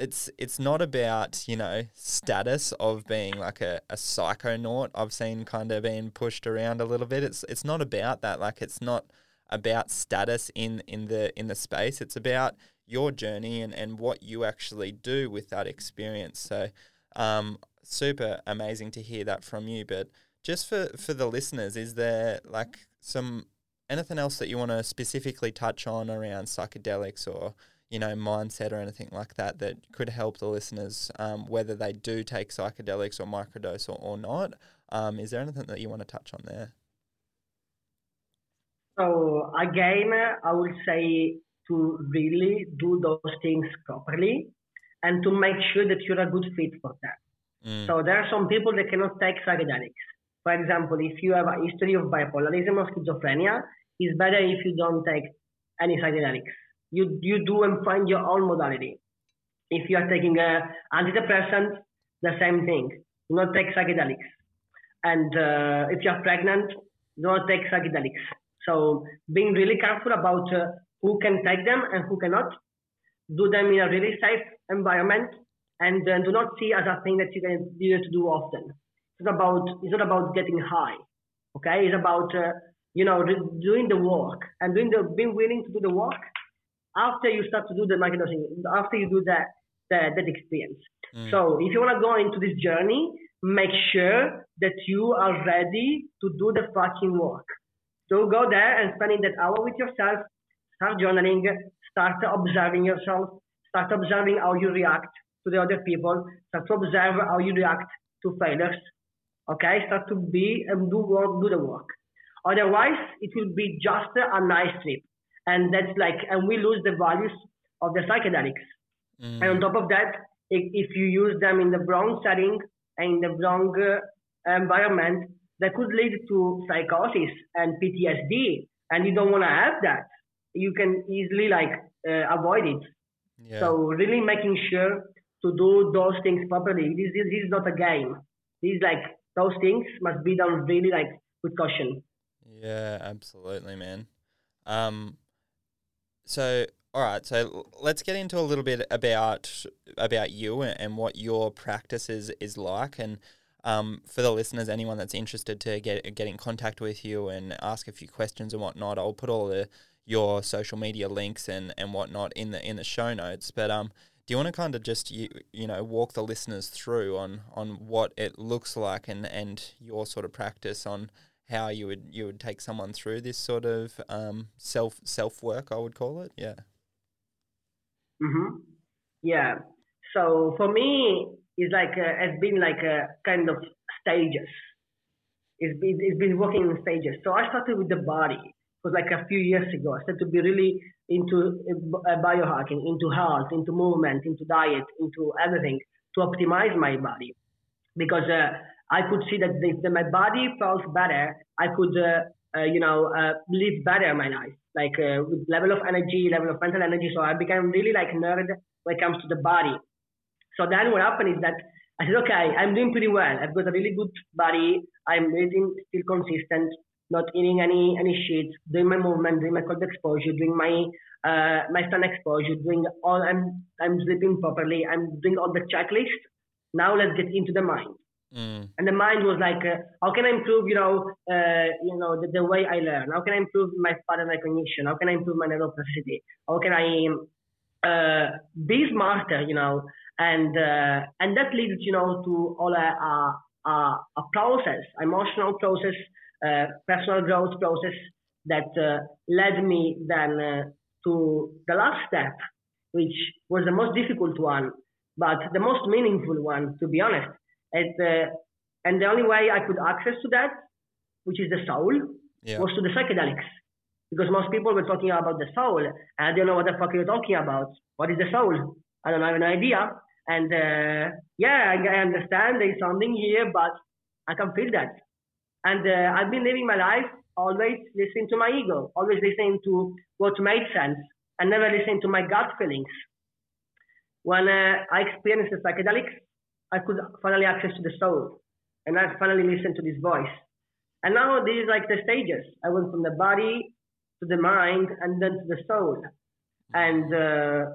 it's it's not about you know status of being like a, a psychonaut I've seen kind of being pushed around a little bit. It's it's not about that. Like it's not about status in in the in the space. It's about your journey and, and what you actually do with that experience. So um super amazing to hear that from you. But just for, for the listeners, is there like some anything else that you want to specifically touch on around psychedelics or you know mindset or anything like that that could help the listeners um, whether they do take psychedelics or microdose or, or not um, is there anything that you want to touch on there So again, I would say to really do those things properly and to make sure that you're a good fit for that. Mm, So there are some people that cannot take psychedelics. For example, if you have a history of bipolarism or schizophrenia, it's better if you don't take any psychedelics. You you do and find your own modality. If you are taking a antidepressant, the same thing. Do not take psychedelics. And uh, if you are pregnant, do not take psychedelics. So being really careful about uh, who can take them and who cannot. Do them in a really safe environment and uh, do not see as a thing that you can you need to do often. It's not about it's not about getting high, okay? It's about uh, you know doing the work and doing the being willing to do the work after you start to do the microdosing, after you do that that, that experience. mm, So if you want to go into this journey, make sure that you are ready to do the fucking work. So go there and spending that hour with yourself, start journaling, start observing yourself, start observing how you react to the other people, start to observe how you react to failures. Okay, start to be and do work, do the work. Otherwise, it will be just a nice trip, and that's like, and we lose the values of the psychedelics. mm, And on top of that, if, if you use them in the wrong setting and in the wrong uh, environment, that could lead to psychosis and PTSD. And you don't want to have that. You can easily like uh, avoid it Yeah. So really making sure to do those things properly. This, this, this is not a game. This is like those things must be done really like with caution. Yeah, absolutely, man. Um, so all right, so let's get into a little bit about about you and, what your practice is, is like, and um, for the listeners, anyone that's interested to get get in contact with you and ask a few questions and whatnot, I'll put all the your social media links and, and whatnot in the in the show notes. But um, do you want to kind of just you, you know walk the listeners through on on what it looks like and, and your sort of practice on how you would you would take someone through this sort of um, self self work I would call it yeah hmm Yeah. So for me, it's like uh, it's been like a kind of stages. It's been it's been working in stages. So I started with the body. It was like a few years ago. I started to be really into uh, biohacking, into health, into movement, into diet, into everything to optimize my body. Because uh, I could see that if my body felt better, I could, uh, uh, you know, uh, live better my life, like uh, with level of energy, level of mental energy. So I became really like nerd when it comes to the body. So then what happened is that I said, okay, I'm doing pretty well. I've got a really good body. I'm eating still consistent, not eating any any shit, doing my movement, doing my cold exposure, doing my uh, my sun exposure, doing all. I'm I'm sleeping properly. I'm doing all the checklist. Now let's get into the mind. Mm. And the mind was like, uh, how can I improve, you know, uh, you know, the, the way I learn? How can I improve my pattern recognition? How can I improve my neuroplasticity? How can I uh, be smarter, you know? And uh, and that leads, you know, to all a, a, a, a process, emotional process, uh, personal growth process that uh, led me then uh, to the last step, which was the most difficult one, but the most meaningful one, to be honest. It, uh, and the only way I could access to that, which is the soul, yeah was to the psychedelics. Because most people were talking about the soul, and I don't know what the fuck you're talking about. What is the soul? I don't have an idea. And uh, yeah, I, I understand there's something here, but I can feel that. And uh, I've been living my life always listening to my ego, always listening to what made sense, and never listening to my gut feelings. When uh, I experienced the psychedelics, I could finally access to the soul, and I finally listened to this voice. And now this is like the stages. I went from the body to the mind, and then to the soul. And uh,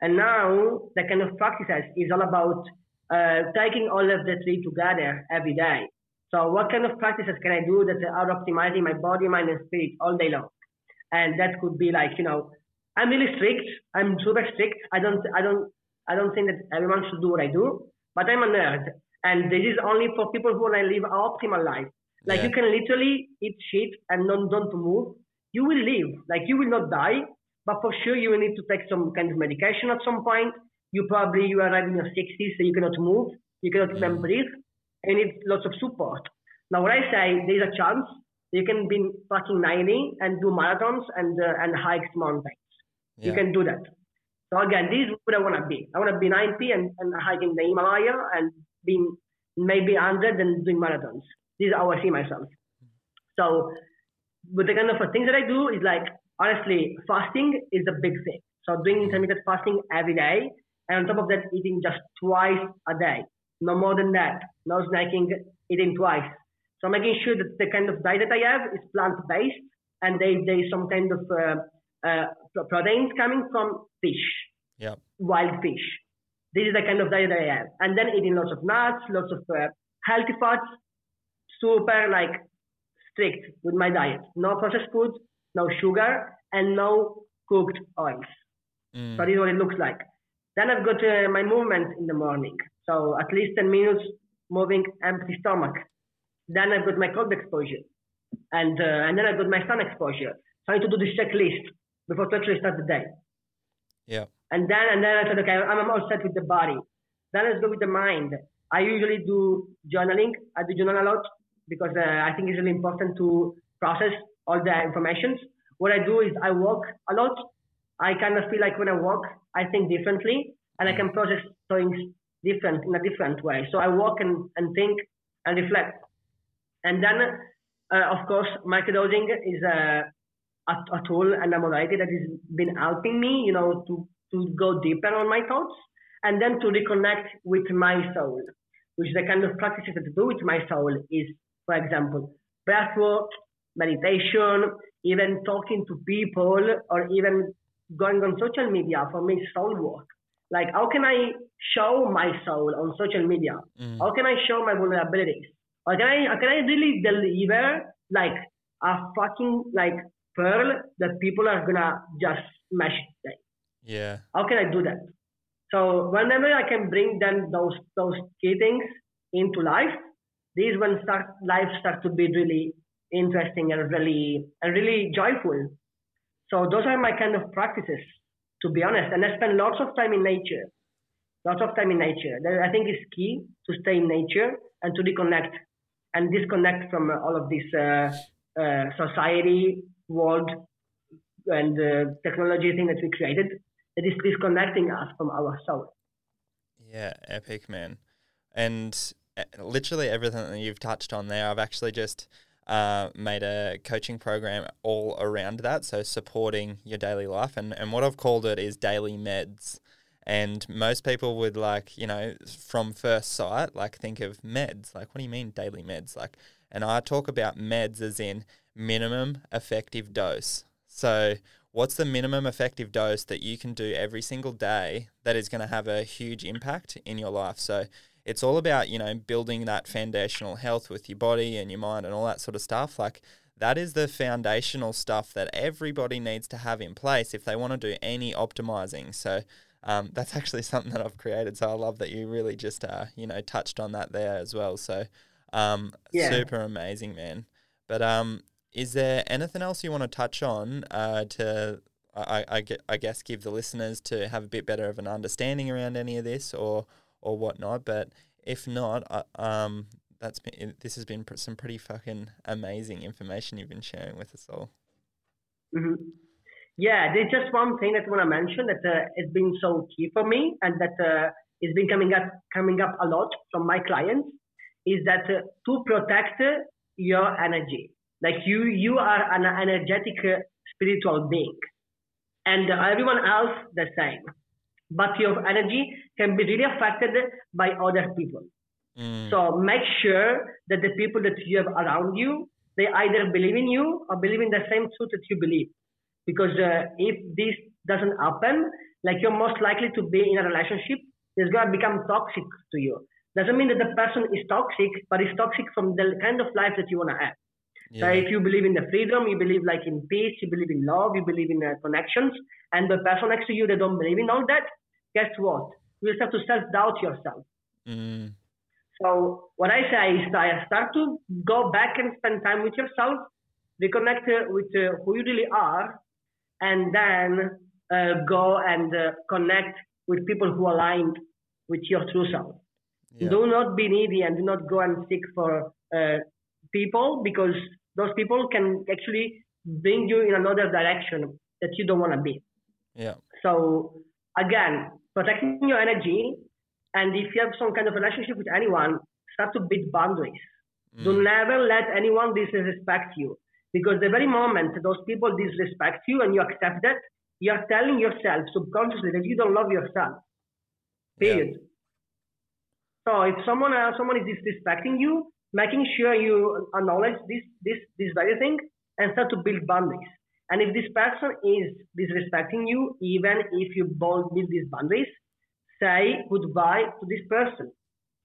and now the kind of practices is all about uh, taking all of the three together every day. So what kind of practices can I do that are optimizing my body, mind, and spirit all day long? And that could be like you know, I'm really strict. I'm super strict. I don't I don't I don't think that everyone should do what I do, but I'm a nerd, and this is only for people who want to live an optimal life. Like Yeah. you can literally eat shit and don't don't move. You will live. Like you will not die, but for sure you will need to take some kind of medication at some point. You probably you arrive in your 60s, so you cannot move. You cannot even Mm. breathe. And you need lots of support. Now, what I say, there's a chance you can be fucking 90 and do marathons and uh, and hikes mountains. You can do that. So again, this is what I want to be. I want to be 90 and, and hiking the Himalaya and being maybe 100 and doing marathons. This is how I see myself. So, but the kind of things that I do is like, honestly, fasting is a big thing. So doing intermittent fasting every day, and on top of that, eating just twice a day. No more than that. No snacking, eating twice. So making sure that the kind of diet that I have is plant-based, and there, there is some kind of uh, uh, proteins coming from fish yeah wild fish. This is the kind of diet that I have. And then eating lots of nuts, lots of uh, healthy fats, super like strict with my diet. No processed food, no sugar, and no cooked oils. Mm. So this is what it looks like. Then I've got uh, my movement in the morning. So at least 10 minutes moving empty stomach. Then I've got my cold exposure. And, uh, and then I've got my sun exposure. So I need to do this checklist before to actually start the day. Yeah And then and then I said, okay, I'm all set with the body. Then let's go with the mind. I usually do journaling. I do journal a lot because uh, I think it's really important to process all the information. What I do is I walk a lot. I kind of feel like when I walk, I think differently and I can process things different in a different way. So I walk and, and think and reflect. And then, uh, of course, microdosing is a, a, a tool and a modality that has been helping me, you know, to to go deeper on my thoughts, and then to reconnect with my soul, which the kind of practices that I do with my soul is, for example, breath work, meditation, even talking to people, or even going on social media for me soul work. Like, how can I show my soul on social media? Mm. How can I show my vulnerabilities? How can I, can I really deliver like a fucking like pearl that people are gonna just smash it? Yeah. How can I do that? So whenever I can bring them those those key things into life, these when start life start to be really interesting and really and really joyful. So those are my kind of practices to be honest. And I spend lots of time in nature, lots of time in nature. That I think is key to stay in nature and to reconnect and disconnect from all of this uh, uh, society, world, and uh, technology thing that we created that is disconnecting us from our soul. Yeah, epic, man. And uh, literally everything that you've touched on there, I've actually just uh, made a coaching program all around that. So supporting your daily life. And, and what I've called it is daily meds. And most people would like, you know, from first sight, like think of meds. Like, what do you mean daily meds? Like, and I talk about meds as in minimum effective dose. So, what's the minimum effective dose that you can do every single day that is going to have a huge impact in your life? So, it's all about you know building that foundational health with your body and your mind and all that sort of stuff like that is the foundational stuff that everybody needs to have in place if they want to do any optimizing so um, that's actually something that I've created so I love that you really just uh, you know touched on that there as well so um, yeah. super amazing man but um, is there anything else you want to touch on uh, to I, I, I guess give the listeners to have a bit better of an understanding around any of this or or whatnot. But if not, uh, um, that's been this has been some pretty fucking amazing information you've been sharing with us all. Mm-hmm. Yeah, there's just one thing that I want to mention that uh, has been so key for me, and that uh, has been coming up coming up a lot from my clients, is that uh, to protect your energy, like you you are an energetic uh, spiritual being, and everyone else the same but your energy can be really affected by other people. Mm. So make sure that the people that you have around you, they either believe in you or believe in the same truth that you believe. Because uh, if this doesn't happen, like you're most likely to be in a relationship that's going to become toxic to you. Doesn't mean that the person is toxic, but it's toxic from the kind of life that you want to have. Yeah. So if you believe in the freedom, you believe like in peace, you believe in love, you believe in uh, connections, and the person next to you they don't believe in all that, guess what? You have to self doubt yourself. Mm. So what I say is I start to go back and spend time with yourself, reconnect uh, with uh, who you really are, and then uh, go and uh, connect with people who align with your true self. Yeah. Do not be needy and do not go and seek for uh, people because those people can actually bring you in another direction that you don't want to be. Yeah. So again, protecting your energy. And if you have some kind of relationship with anyone, start to build boundaries. Mm. Do never let anyone disrespect you. Because the very moment those people disrespect you and you accept that, you are telling yourself subconsciously that you don't love yourself. Period. Yeah. So if someone else, someone is disrespecting you, making sure you acknowledge this this this very thing and start to build boundaries. And if this person is disrespecting you, even if you both build these boundaries, say goodbye to this person,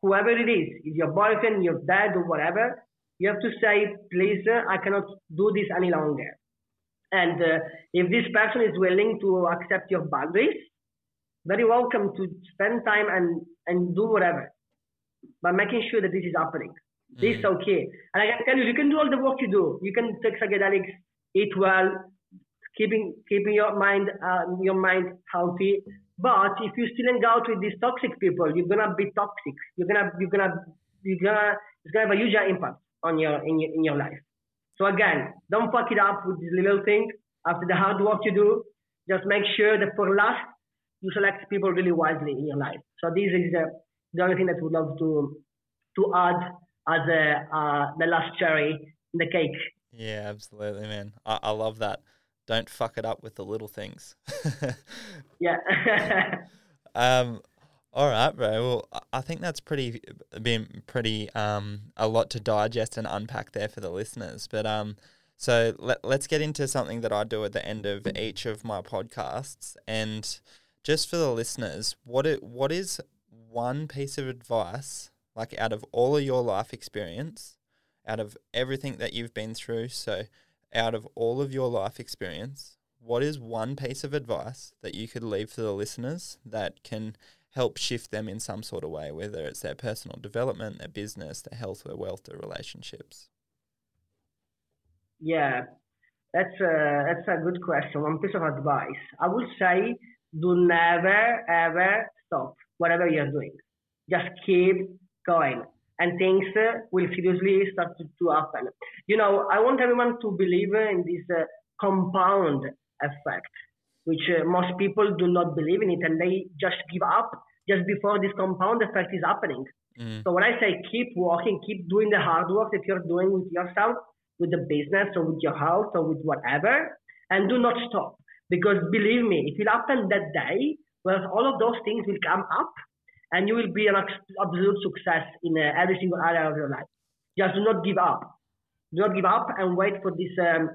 whoever it is, is your boyfriend, your dad, or whatever. You have to say, please, I cannot do this any longer. And uh, if this person is willing to accept your boundaries, very welcome to spend time and, and do whatever, but making sure that this is happening. This is okay. And I can tell you, you can do all the work you do. You can take psychedelics, eat well, keeping keeping your mind uh, your mind healthy. But if you still hang out with these toxic people, you're gonna be toxic. You're gonna you're gonna you're gonna it's gonna have a huge impact on your in your in your life. So again, don't fuck it up with this little thing. After the hard work you do, just make sure that for last you select people really wisely in your life. So this is uh, the only thing that we would love to to add as a, uh, the last cherry in the cake. Yeah, absolutely, man. I, I love that. don't fuck it up with the little things. yeah. um, all right, bro. Well, I think that's pretty been pretty um a lot to digest and unpack there for the listeners. But um, so let let's get into something that I do at the end of each of my podcasts, and just for the listeners, what it what is one piece of advice like out of all of your life experience, out of everything that you've been through, so out of all of your life experience, what is one piece of advice that you could leave for the listeners that can help shift them in some sort of way, whether it's their personal development, their business, their health, their wealth, their relationships? Yeah, that's a, that's a good question. One piece of advice. I would say do never ever stop whatever you're doing. Just keep going and things uh, will seriously start to, to, happen. You know, I want everyone to believe in this uh, compound effect, which uh, most people do not believe in it and they just give up just before this compound effect is happening. Mm. So when I say keep working, keep doing the hard work that you're doing with yourself, with the business or with your health or with whatever, and do not stop. Because believe me, it will happen that day where all of those things will come up and you will be an absolute success in uh, every single area of your life. Just do not give up. Do not give up and wait for this um,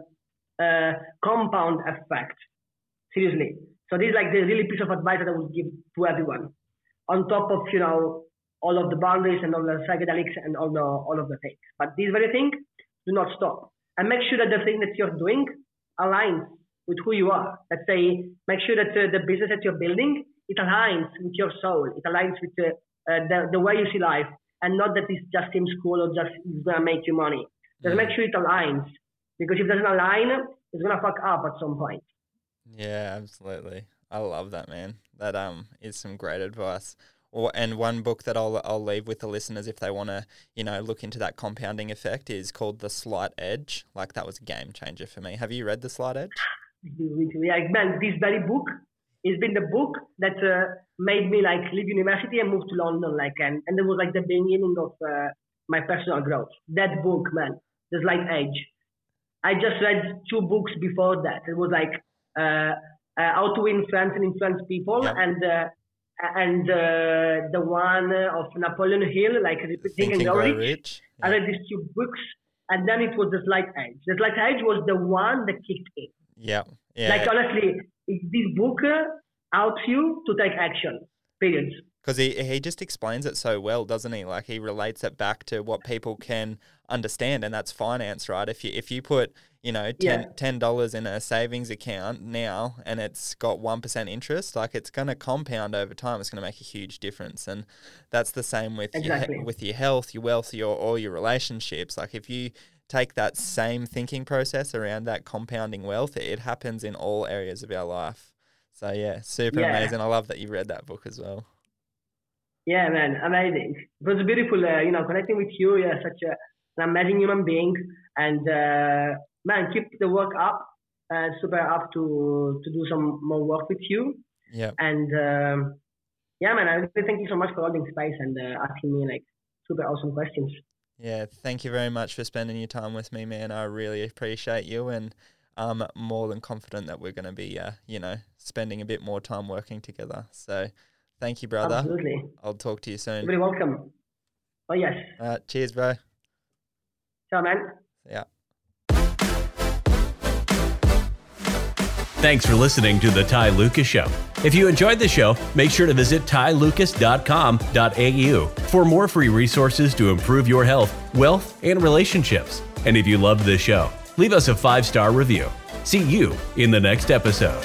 uh, compound effect. Seriously. So this is like the really piece of advice that I would give to everyone. On top of you know all of the boundaries and all the psychedelics and all the all of the things. But this very thing, do not stop and make sure that the thing that you're doing aligns with who you are. Let's say make sure that uh, the business that you're building it aligns with your soul. It aligns with the, uh, the, the way you see life, and not that it just seems cool or just it's gonna make you money. Just make sure it aligns, because if it doesn't align, it's gonna fuck up at some point. Yeah, absolutely. I love that, man. That um is some great advice. Or, and one book that I'll I'll leave with the listeners if they want to you know look into that compounding effect is called The Slight Edge. Like that was a game changer for me. Have you read The Slight Edge? Yeah, man, this very book it's been the book that uh, made me like leave university and move to London, like, and, and it was like the beginning of uh, my personal growth. That book, man, The Slight Edge. I just read two books before that. It was like uh, uh How to Influence and Influence People, yeah. and uh, and uh, the one of Napoleon Hill, like Think and Grow Rich. Yeah. I read these two books, and then it was The Slight Edge. The Slight Edge was the one that kicked in. Yeah. Yeah. Like honestly, this book helps you to take action. Period. Because he, he just explains it so well, doesn't he? Like he relates it back to what people can understand, and that's finance, right? If you if you put you know ten dollars in a savings account now, and it's got one percent interest, like it's going to compound over time. It's going to make a huge difference, and that's the same with exactly. your, with your health, your wealth, your or your relationships. Like if you take that same thinking process around that compounding wealth, it happens in all areas of our life. So yeah, super yeah. amazing. I love that you read that book as well. Yeah, man, amazing. It was beautiful, uh, you know, connecting with you. You're such a, an amazing human being, and uh, man, keep the work up. Uh, super up to to do some more work with you. Yeah. And um, yeah, man, I really thank you so much for holding space and uh, asking me like super awesome questions. Yeah, thank you very much for spending your time with me, man. I really appreciate you, and I'm more than confident that we're going to be, uh, you know, spending a bit more time working together. So, thank you, brother. Absolutely. I'll talk to you soon. You're welcome. Oh yes. Uh, cheers, bro. Ciao, man. Yeah. Thanks for listening to The Ty Lucas Show. If you enjoyed the show, make sure to visit tylucas.com.au for more free resources to improve your health, wealth, and relationships. And if you loved this show, leave us a five star review. See you in the next episode.